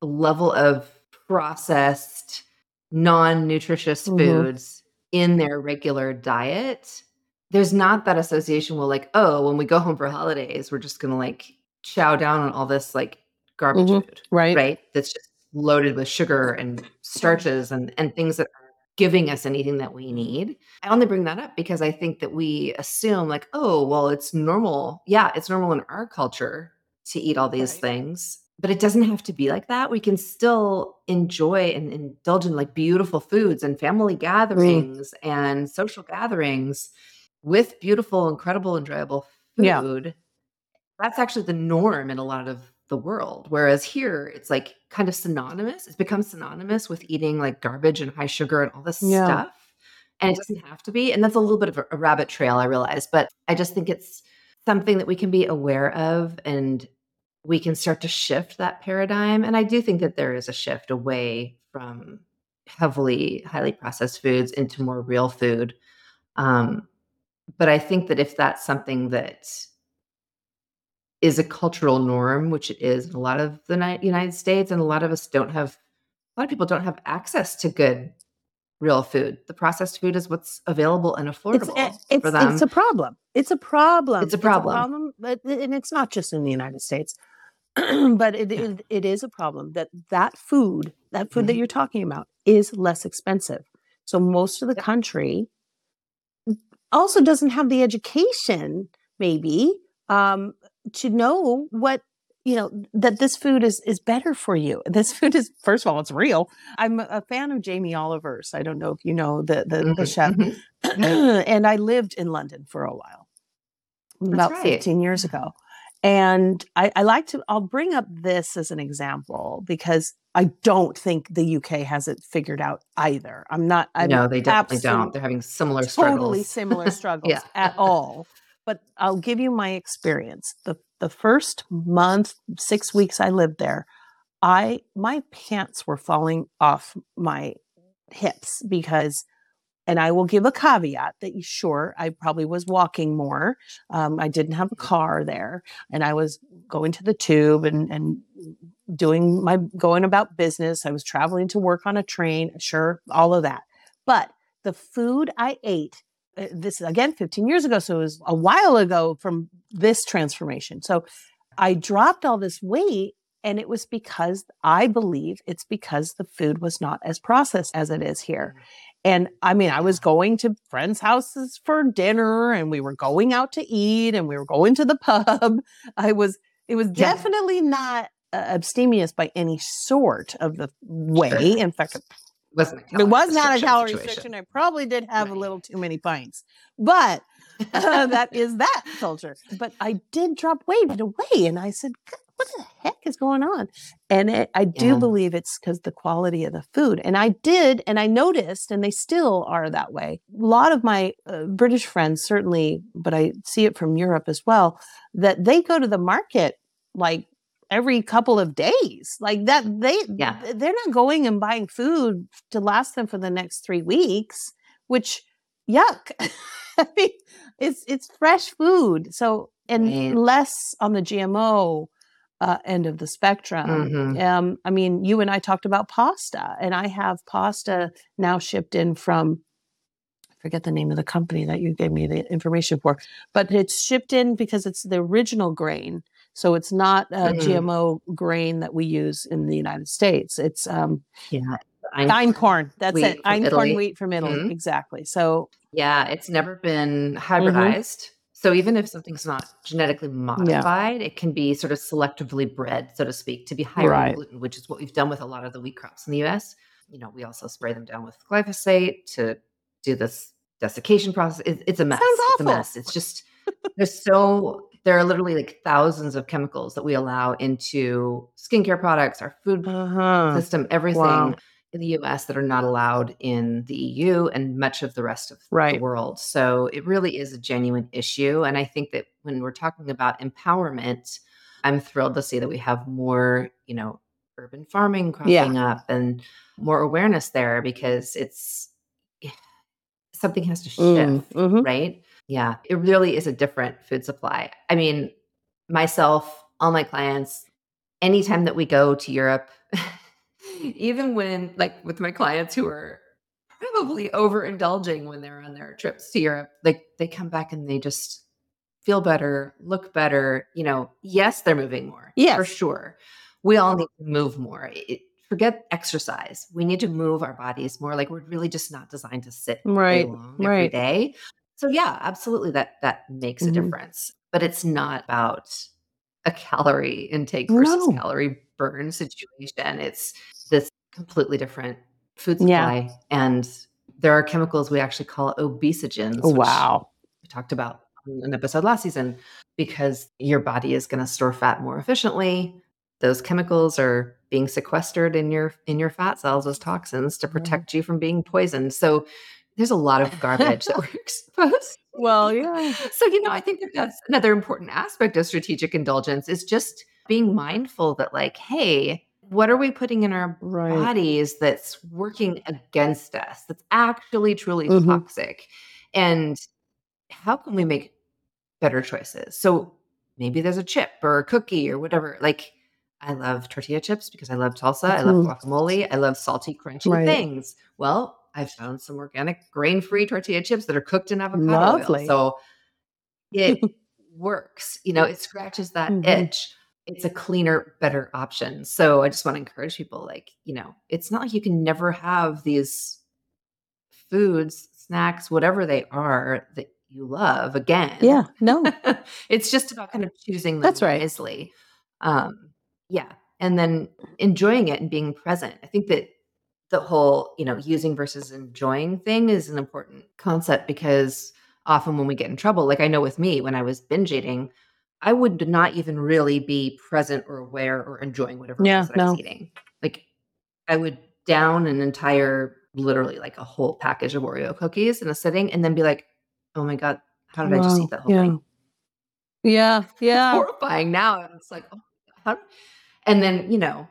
level of processed non-nutritious Mhm. foods in their regular diet there's not that association where like oh when we go home for holidays we're just gonna like chow down on all this like garbage Mhm. food Right. right that's just loaded with sugar and starches and and things that are giving us anything that we need i only bring that up because i think that we assume like oh well it's normal yeah it's normal in our culture to eat all these Right. things but it doesn't have to be like that we can still enjoy and indulge in like beautiful foods and family gatherings and social gatherings with beautiful incredible enjoyable food. Yeah. that's actually the norm in a lot of the world. Whereas here, it's like kind of synonymous. It's become synonymous with eating like garbage and high sugar and all this Yeah. stuff. And it doesn't have to be. And that's a little bit of a, a rabbit trail, I realize. But I just think it's something that we can be aware of and we can start to shift that paradigm. And I do think that there is a shift away from heavily, highly processed foods into more real food. Um, but I think that if that's something that is a cultural norm, which it is in a lot of the United States, and a lot of us don't have. A lot of people don't have access to good, real food. The processed food is what's available and affordable a- it's for them. it's a problem. It's a problem. It's a problem. but and it's not just in the United States, but it, Yeah. it it is a problem that that food, that food that Mhm. you're talking about, is less expensive. So most of the country also doesn't have the education, maybe, um, to know what you know that this food is is better for you. This food is first of all, it's real. I'm a fan of Jamie Oliver's. I don't know if you know the the, the Mhm, chef mhm. and I lived in London for a while, about right. 15 years ago. And I, I like to, I'll bring up this as an example because I don't think the UK has it figured out either. I'm not, I'm no, they definitely don't. They're having similar totally struggles. Totally similar struggles Yeah. at all. But I'll give you my experience. The the first month, six weeks I lived there, I my pants were falling off my hips because and I will give a caveat that sure I probably was walking more. Um, I didn't have a car there, and I was going to the tube and and doing my going about business. I was traveling to work on a train. Sure, all of that, but the food I ate. Uh, This is again 15 years ago, so it was a while ago from this transformation. So I dropped all this weight and it was because I believe it's because the food was not as processed as it is here. And I mean, I was going to friends' houses for dinner and we were going out to eat and we were going to the pub. I was, it was Yeah. definitely not uh, abstemious by any sort of the way. In fact, wasn't was not a calorie situation. restriction. I probably did have a little too many pints, but uh, that is that culture. But I did drop weight right away, and I said, "What the heck is going on?" And it, I do Yeah. believe it's because the quality of the food. And I did, and I noticed, and they still are that way. A lot of my uh, British friends, certainly, but I see it from Europe as well, that they go to the market like every couple of days like that they Yeah. they're not going and buying food to last them for the next three weeks which yuck i mean it's it's fresh food so and less on the gmo uh, end of the spectrum Mhm. um i mean you and i talked about pasta and i have pasta now shipped in from I forget the name of the company that you gave me the information for but it's shipped in because it's the original grain so it's not a Mhm. gmo grain that we use in the united states it's um Yeah. einkorn that's wheat it einkorn wheat from italy Mhm. exactly so Yeah, it's never been Mm-hmm. hybridized. So even if something's not genetically modified, it can be sort of selectively bred, so to speak, to be higher Right. in gluten, which is what we've done with a lot of the wheat crops in the US. You know, we also spray them down with glyphosate to do this desiccation process. It, it's a mess. Sounds It's a awful. mess. It's just there's so there are literally like thousands of chemicals that we allow into skincare products, our food uh-huh. system, everything Wow. in the US that are not allowed in the EU and much of the rest of Right. the world. So it really is a genuine issue. And I think that when we're talking about empowerment, I'm thrilled to see that we have more, you know, urban farming Yeah. cropping up and more awareness there because it's something has to shift Mm, mhm. right? Yeah, it really is a different food supply. I mean, myself, all my clients, anytime that we go to Europe, even when like with my clients who are probably overindulging when they're on their trips to Europe, like they come back and they just feel better, look better. You know, yes, they're moving more. Yes. For sure. We all need to move more. It, forget exercise. We need to move our bodies more. Like we're really just not designed to sit Right, long right. day. So yeah, absolutely that that makes a Mhm. difference. But it's not about a calorie intake versus No. calorie burn situation. It's this completely different food Yeah. supply. And there are chemicals we actually call obesogens. Oh, wow. we talked about an episode last season because your body is going to store fat more efficiently. Those chemicals are being sequestered in your in your fat cells as toxins to Mhm. protect you from being poisoned. So there's a lot of garbage that we're exposed. Well, yeah. So you know, I think that that's another important aspect of strategic indulgence is just being mindful that like, hey, what are we putting in our Right. bodies that's working against us? That's actually truly Mhm. toxic, and how can we make better choices? So maybe there's a chip or a cookie or whatever. Like I love tortilla chips because I love salsa. I love Mhm. guacamole. I love salty, crunchy Right. things. Well, I found some organic grain-free tortilla chips that are cooked in avocado Lovely. oil. So it works. You know, it scratches that Mhm. itch. It's a cleaner, better option. So I just want to encourage people like, you know, it's not like you can never have these foods, snacks, whatever they are that you love again. Yeah. No. it's just about kind of choosing them That's right. wisely. Um, yeah. And then enjoying it and being present. I think that the whole, you know, using versus enjoying thing is an important concept because often when we get in trouble, like I know with me when I was binge eating, I would not even really be present or aware or enjoying whatever Yeah, that I was no. eating. Like I would down an entire, literally like a whole package of Oreo cookies in a sitting and then be like, oh my God, how did I just eat that whole yeah. thing? Yeah. Yeah. horrifying now. And it's like, oh? And then, you know,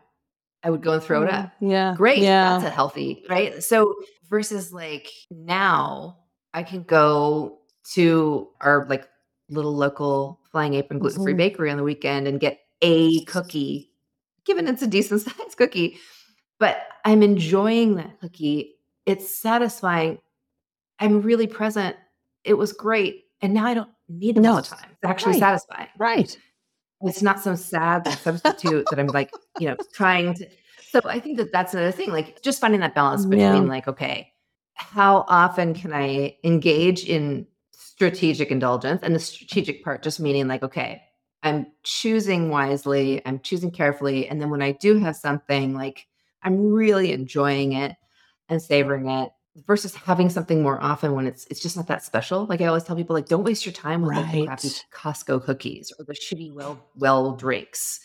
I would go and throw it up. Yeah. Great. Yeah. That's a healthy, right? So versus like now I can go to our like little local Flying Apron gluten free Mhm. bakery on the weekend and get a cookie, given it's a decent sized cookie. But I'm enjoying that cookie. It's satisfying. I'm really present. It was great. And now I don't need it all No. the time. It's actually Right. satisfying. Right. It's not some sad substitute that I'm like, you know, trying to. So I think that that's another thing, like just finding that balance between Yeah. like, okay, how often can I engage in strategic indulgence? And the strategic part just meaning like, okay, I'm choosing wisely, I'm choosing carefully. And then when I do have something, like I'm really enjoying it and savoring it versus having something more often when it's it's just not that special. Like I always tell people, like, don't waste your time with like the crappy Costco cookies or the shitty well well drinks.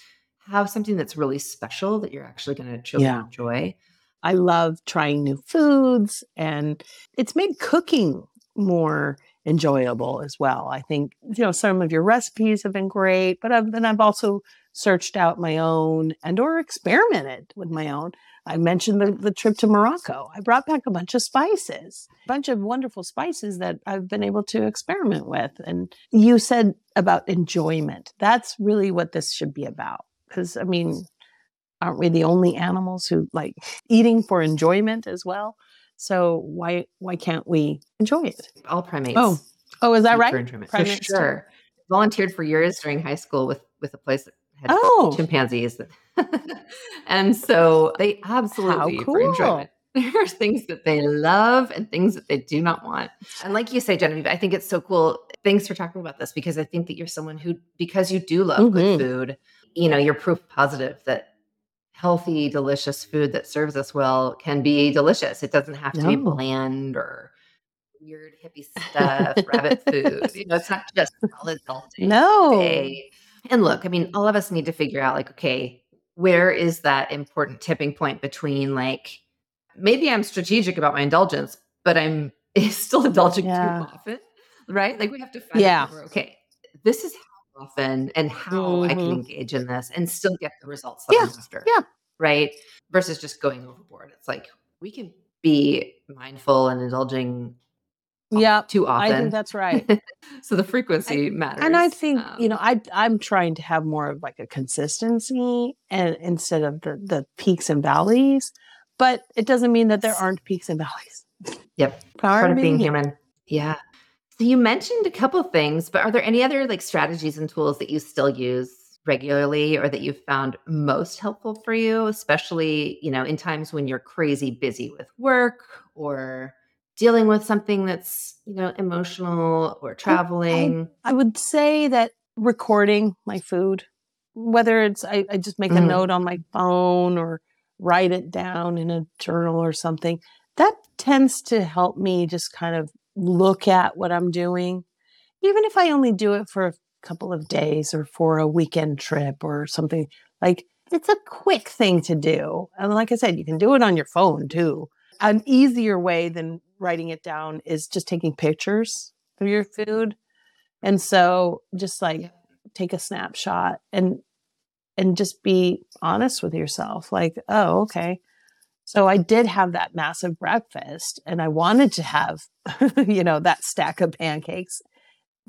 Have something that's really special that you're actually going to Yeah. enjoy. I love trying new foods and it's made cooking more enjoyable as well. I think, you know, some of your recipes have been great, but I've, then I've also searched out my own and or experimented with my own. I mentioned the, the trip to Morocco. I brought back a bunch of spices, a bunch of wonderful spices that I've been able to experiment with. And you said about enjoyment. That's really what this should be about. Because, I mean, aren't we the only animals who like eating for enjoyment as well? So why why can't we enjoy it? All primates. Oh, oh, is that right? For, for Primates too. sure. Volunteered for years during high school with with a place that had Oh, chimpanzees. and so they absolutely eat for cool. enjoyment. There are things that they love and things that they do not want. And like you say, Genevieve, I think it's so cool. Thanks for talking about this because I think that you're someone who, because you do love Mhm. good food, you know, you're proof positive that healthy, delicious food that serves us well can be delicious. It doesn't have to be bland or weird hippie stuff, rabbit food. You know, it's not just solid salty no. day. And look, I mean, all of us need to figure out like, okay, where is that important tipping point between like maybe I'm strategic about my indulgence, but I'm still indulging Yeah. too often, right? Like we have to find Yeah. okay, this is how often and how I can Mhm. engage in this and still get the results that I'm after. Yeah. Right. Versus just going overboard. It's like we can be mindful and indulging yeah too often. I think that's right. so the frequency matters. and I think Um, you know I I'm trying to have more of like a consistency and instead of the the peaks and valleys, but it doesn't mean that there aren't peaks and valleys. Yep. Part, part of being human. human. Yeah. So you mentioned a couple things, but are there any other like strategies and tools that you still use regularly or that you've found most helpful for you, especially, you know, in times when you're crazy busy with work or dealing with something that's, you know, emotional or traveling? I would say that recording my food, whether it's I, I just make a Mhm. note on my phone or write it down in a journal or something, that tends to help me just kind of look at what I'm doing. Even if I only do it for a couple of days or for a weekend trip or something, like it's a quick thing to do. And like I said, you can do it on your phone too. An easier way than writing it down is just taking pictures of your food. And so just like Yeah. take a snapshot and and just be honest with yourself like, oh, okay. So I did have that massive breakfast and I wanted to have, you know, that stack of pancakes.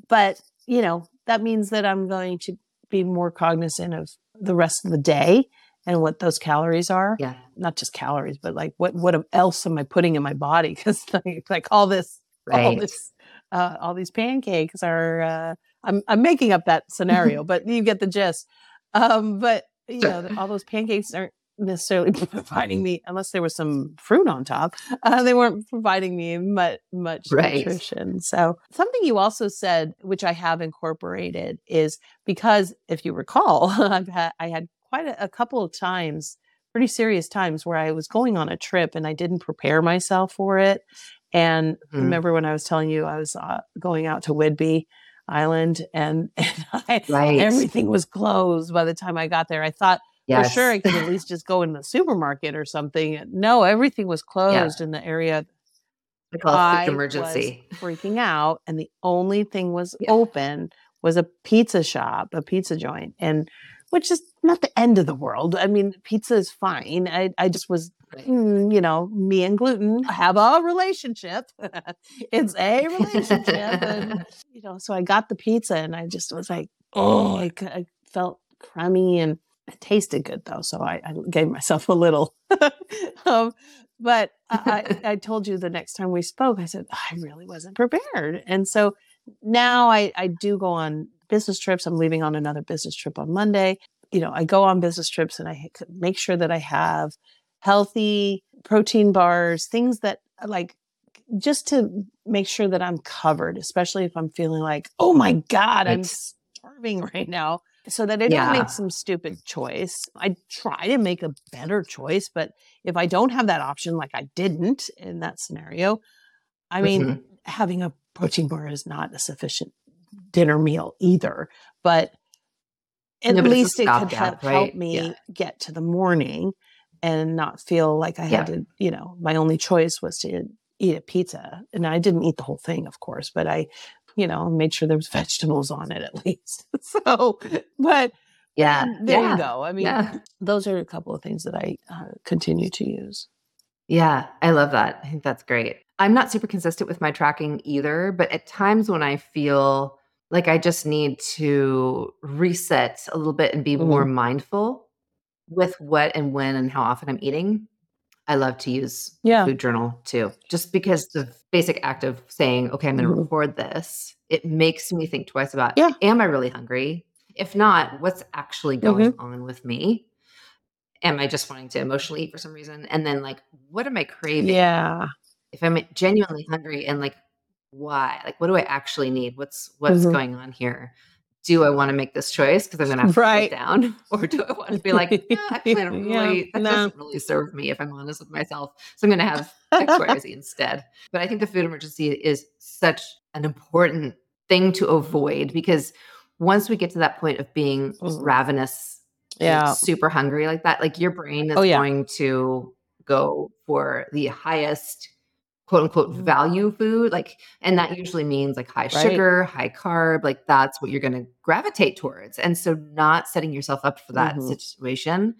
But, you know, that means that I'm going to be more cognizant of the rest of the day and what those calories are. Yeah. Not just calories, but like what what else am I putting in my body? Because like, like all this all Right. this uh, all these pancakes are uh, I'm I'm making up that scenario, but you get the gist. Um, but you Sure. know, all those pancakes aren't necessarily providing me unless there was some fruit on top. Uh, they weren't providing me much much Right. nutrition. So something you also said, which I have incorporated, is because if you recall, I've had I had quite a, a couple of times, pretty serious times, where I was going on a trip and I didn't prepare myself for it. And Mhm. remember when I was telling you I was uh, going out to Whidbey Island and, and I, Right. everything was closed by the time I got there. I thought Yes. for sure I could at least just go in the supermarket or something. No, everything was closed in the area. I call it emergency. was freaking out, and the only thing was Yeah. open was a pizza shop, a pizza joint, and which is not the end of the world. I mean, pizza is fine. I I just was mm, you know, me and gluten have a relationship. it's a relationship. and, you know, so I got the pizza and I just was like, oh, I felt crummy and it tasted good though. So I, I gave myself a little. um, but I, I, I told you the next time we spoke, I said, I really wasn't prepared. And so now I, I do go on business trips. I'm leaving on another business trip on Monday. You know, I go on business trips and I make sure that I have healthy protein bars, things that like just to make sure that I'm covered, especially if I'm feeling like, oh my God, I'm starving right now. So that I don't make some stupid choice. I try to make a better choice, but if I don't have that option, like I didn't in that scenario, I mean, Mhm. having a protein bar is not a sufficient dinner meal either. But at No, but it's a least it could help, help me Yeah. get to the morning and not feel like I had Yeah. to, you know, my only choice was to eat a pizza. And I didn't eat the whole thing, of course, but I, you know, made sure there was vegetables on it at least. so, but Yeah. there yeah. you go. I mean, yeah. those are a couple of things that I uh, continue to use. Yeah, I love that. I think that's great. I'm not super consistent with my tracking either, but at times when I feel like I just need to reset a little bit and be more mindful with what and when and how often I'm eating, I love to use Yeah. food journal too. Just because the basic act of saying, okay, I'm going to Mhm. record this, it makes me think twice about Yeah. am I really hungry? If not, what's actually going on with me? Am I just wanting to emotionally eat for some reason? And then like, what am I craving? Yeah. If I'm genuinely hungry and like, why? Like, what do I actually need? What's what's Mhm. going on here? Do I want to make this choice because I'm going to have to Right. write down, or do I want to be like, "No, actually, I don't Yeah. That no. doesn't really serve me if I'm honest with myself. So I'm going to have X, Y, or Z instead. But I think the food emergency is such an important thing to avoid because once we get to that point of being Mhm. ravenous, Yeah. super hungry like that, like your brain is Oh, yeah. going to go for the highest quote unquote Mhm. value food like and that usually means like high Right. sugar high carb like that's what you're going to gravitate towards and so not setting yourself up for that Mhm. situation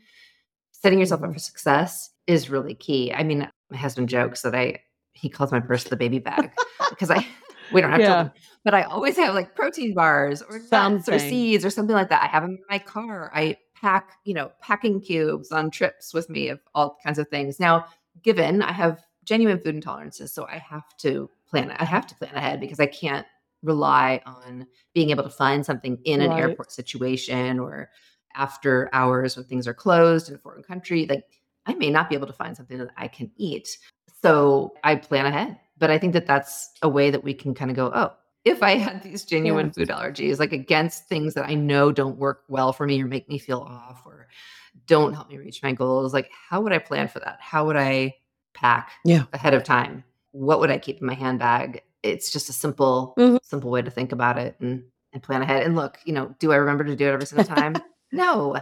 setting yourself up Mhm. for success is really key i mean my husband jokes that i he calls my purse the baby bag because I we don't have Yeah. children, but I always have like protein bars or nuts or seeds or something like that. I have them in my car. I pack, you know, packing cubes on trips with me of all kinds of things. Now, given I have genuine food intolerances, so I have to plan. I have to plan ahead because I can't rely on being able to find something in an Right. airport situation or after hours when things are closed in a foreign country. Like I may not be able to find something that I can eat. So I plan ahead. But I think that that's a way that we can kind of go, oh, if I had these genuine Yeah. food allergies, like against things that I know don't work well for me or make me feel off or don't help me reach my goals, like how would I plan for that? How would I pack Yeah. ahead of time? What would I keep in my handbag? It's just a simple, Mhm. simple way to think about it and and plan ahead. And look, you know, do I remember to do it every single time? no.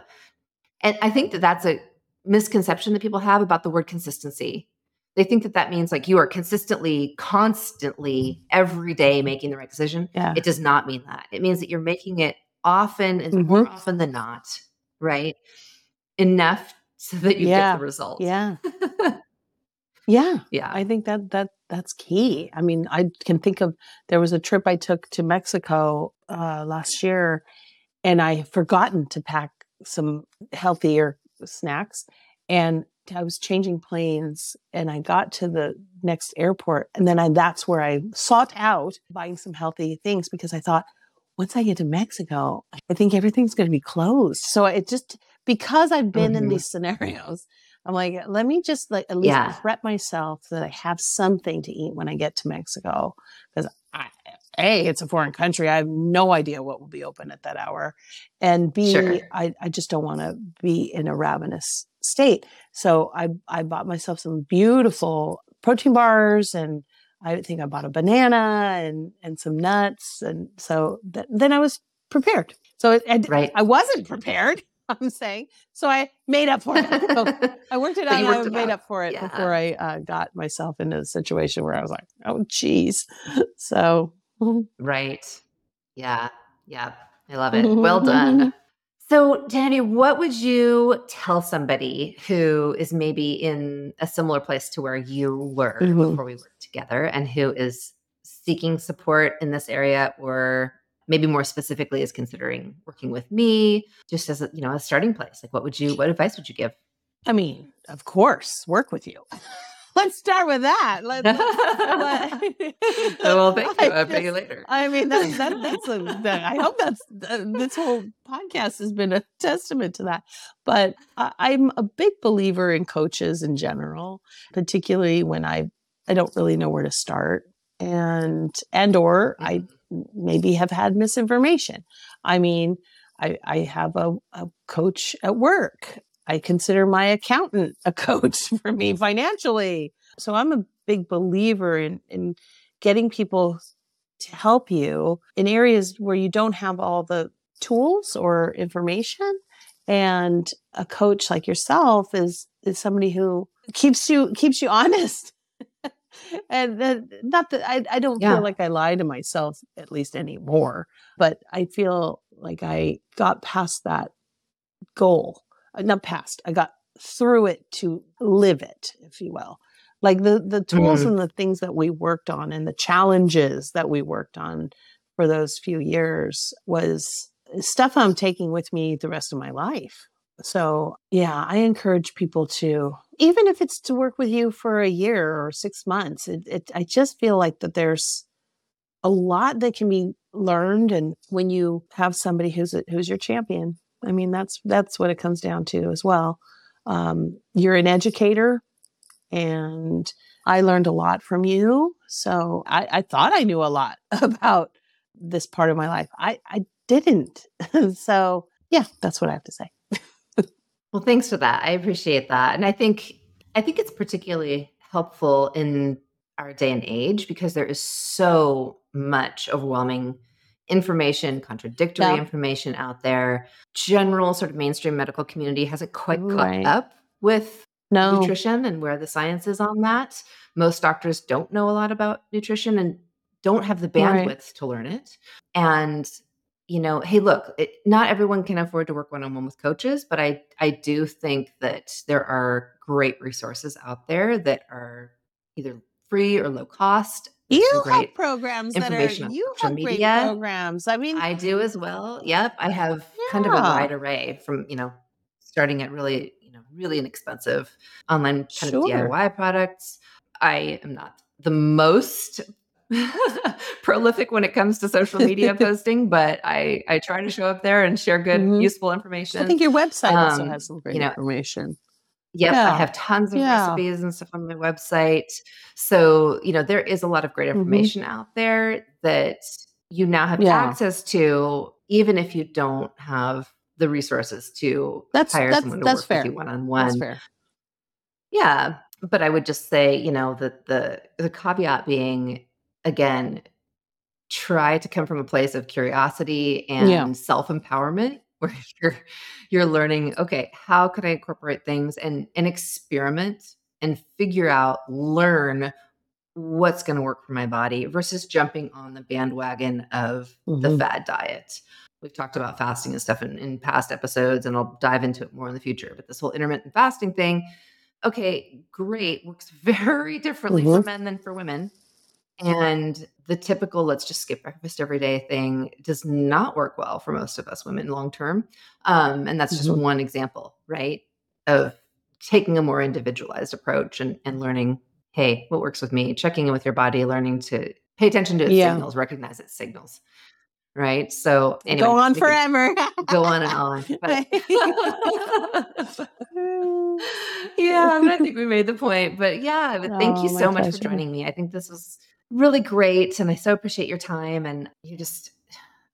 And I think that that's a misconception that people have about the word consistency. They think that that means like you are consistently, constantly, every day making the right decision. Yeah. It does not mean that. It means that you're making it often and more Mhm. often than not, right? Enough so that you Yeah. get the result. Yeah. Yeah. yeah. I think that that that's key. I mean, I can think of there was a trip I took to Mexico uh, last year, and I forgotten to pack some healthier snacks, and I was changing planes, and I got to the next airport, and then I that's where I sought out buying some healthy things because I thought once I get to Mexico, I think everything's going to be closed. So it just because I've been in Mhm. these scenarios, I'm like, let me just like at least Yeah. prep myself so that I have something to eat when I get to Mexico. Because I, A, it's a foreign country. I have no idea what will be open at that hour. And B, Sure. I, I just don't want to be in a ravenous state. So I I bought myself some beautiful protein bars and I think I bought a banana and and some nuts. And so th- then I was prepared. So it, I, Right. I wasn't prepared. I'm saying so. I made up for it. So I worked it out. and I made out. up for it Yeah. before I uh, got myself into a situation where I was like, "Oh, geez." So Right. Yeah. Yeah. I love it. Well done. So, Danny, what would you tell somebody who is maybe in a similar place to where you were Mhm. before we worked together and who is seeking support in this area or maybe more specifically is considering working with me just as a, you know, a starting place? Like what would you what advice would you give? I mean, of course, work with you. Let's start with that. Let, let- Oh, well, thank you. I'll pay you later. I mean, that, that that's a. That, I hope that's uh, this whole podcast has been a testament to that. But I, I'm a big believer in coaches in general, particularly when I I don't really know where to start, and and or I maybe have had misinformation. I mean, I I have a, a coach at work. I consider my accountant a coach for me financially. So I'm a big believer in in getting people to help you in areas where you don't have all the tools or information and a coach like yourself is is somebody who keeps you keeps you honest and then not that I, I don't Yeah. feel like i lie to myself at least anymore but i feel like i got past that goal Uh, not past i got through it to live it if you will like the the tools Mhm. and the things that we worked on and the challenges that we worked on for those few years was stuff I'm taking with me the rest of my life. So, yeah, I encourage people to even if it's to work with you for a year or 6 months, it, it I just feel like that there's a lot that can be learned and when you have somebody who's a, who's your champion. I mean, that's that's what it comes down to as well. Um, you're an educator and I learned a lot from you. So I, I thought I knew a lot about this part of my life. I, I didn't. so yeah, that's what I have to say. Well, thanks for that. I appreciate that. And I think I think it's particularly helpful in our day and age because there is so much overwhelming information, contradictory Yeah. information out there. General sort of mainstream medical community hasn't quite caught up with No. nutrition and where the science is on that. Most doctors don't know a lot about nutrition and don't have the bandwidth Right. to learn it. And you know, hey, look, it, not everyone can afford to work one on one with coaches, but I I do think that there are great resources out there that are either free or low cost. You have programs that are you have great media. programs. I mean, I do as well. Yep. I have kind of a wide array from, you know, starting at really, you know, really inexpensive online kind of DIY products. I am not the most prolific when it comes to social media posting, but I I try to show up there and share good, Mhm. useful information. I think your website also Um, has some great you know, information. Yep, Yeah. I have tons of Yeah. recipes and stuff on my website. So, you know, there is a lot of great Mhm. information out there that you now have Yeah. access to, even if you don't have the resources to That's hire that's someone to work fair. with you one on That's one. fair. Yeah, but I would just say, you know, that the the caveat being again, try to come from a place of curiosity and Yeah. self-empowerment where you're you're learning, okay, how can I incorporate things and and experiment and figure out, learn what's going to work for my body versus jumping on the bandwagon of the Mhm. fad diet. We've talked about fasting and stuff in, in past episodes, and I'll dive into it more in the future. But this whole intermittent fasting thing, okay, great, works very differently for Mhm. men than for women. And the typical let's just skip breakfast every day thing does not work well for most of us women long term. Um, and that's just Mhm. one example, right? Of taking a more individualized approach and, and learning, hey, what works with me, checking in with your body, learning to pay attention to its Yeah. signals, recognize its signals. Right. So anyway, Go on forever. Go on and on. But yeah, but I think we made the point. But yeah, but thank you Oh, my so much for joining me. I think this was really great. And I so appreciate your time. And you're just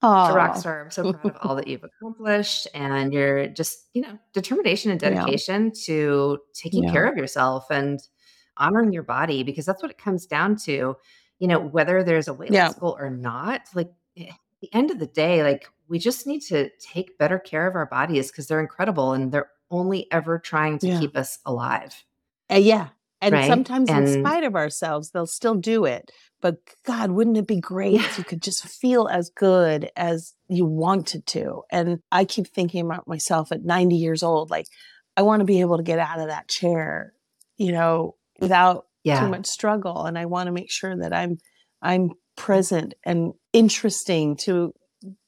a rock star. I'm so proud of all that you've accomplished and your just, you know, determination and Yeah. dedication to taking Yeah. care of yourself and honoring your body because that's what it comes down to. You know, whether there's a weight Yeah. loss goal or not, like eh, at the end of the day, like we just need to take better care of our bodies because they're incredible and they're only ever trying to Yeah. keep us alive. Uh, yeah. And Right? sometimes in spite of ourselves, they'll still do it. But God, wouldn't it be great Yeah. if you could just feel as good as you wanted to? And I keep thinking about myself at 90 years old, like I want to be able to get out of that chair, you know, without Yeah. too much struggle. And I want to make sure that I'm I'm present and interesting to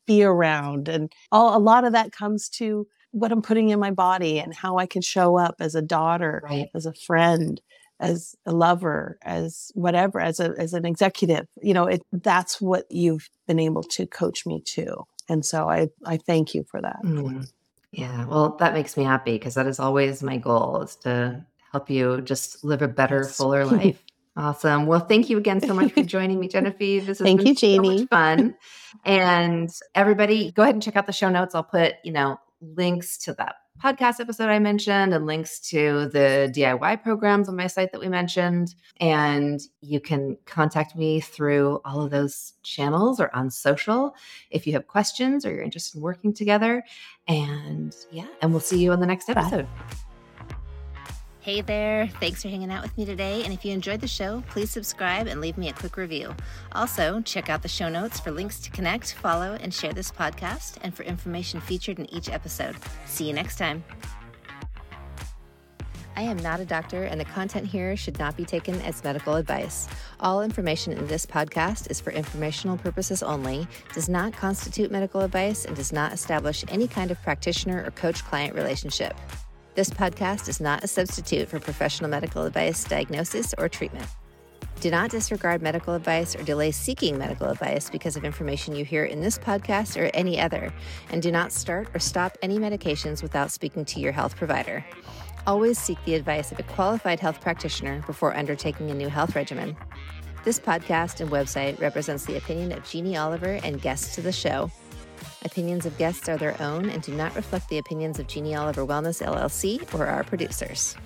be around. And all, a lot of that comes to what I'm putting in my body and how I can show up as a daughter, Right. as a friend, as a lover, as whatever, as a as an executive. You know, it that's what you've been able to coach me to. And so I I thank you for that. Mm. Yeah. Well, that makes me happy because that is always my goal is to help you just live a better, fuller life. Awesome. Well, thank you again so much for joining me, Genevieve. This has Thank been you, so Jeannie. much fun. And everybody, go ahead and check out the show notes. I'll put, you know, links to that podcast episode I mentioned and links to the DIY programs on my site that we mentioned. And you can contact me through all of those channels or on social if you have questions or you're interested in working together. And yeah, and we'll see you on the next episode. Hey there, thanks for hanging out with me today. And if you enjoyed the show, please subscribe and leave me a quick review. Also, check out the show notes for links to connect, follow, and share this podcast, and for information featured in each episode. See you next time. I am not a doctor, and the content here should not be taken as medical advice. All information in this podcast is for informational purposes only, does not constitute medical advice, and does not establish any kind of practitioner or coach client relationship. This podcast is not a substitute for professional medical advice, diagnosis, or treatment. Do not disregard medical advice or delay seeking medical advice because of information you hear in this podcast or any other, and do not start or stop any medications without speaking to your health provider. Always seek the advice of a qualified health practitioner before undertaking a new health regimen. This podcast and website represents the opinion of Jeannie Oliver and guests to the show. Opinions of guests are their own and do not reflect the opinions of Jeannie Oliver Wellness LLC or our producers.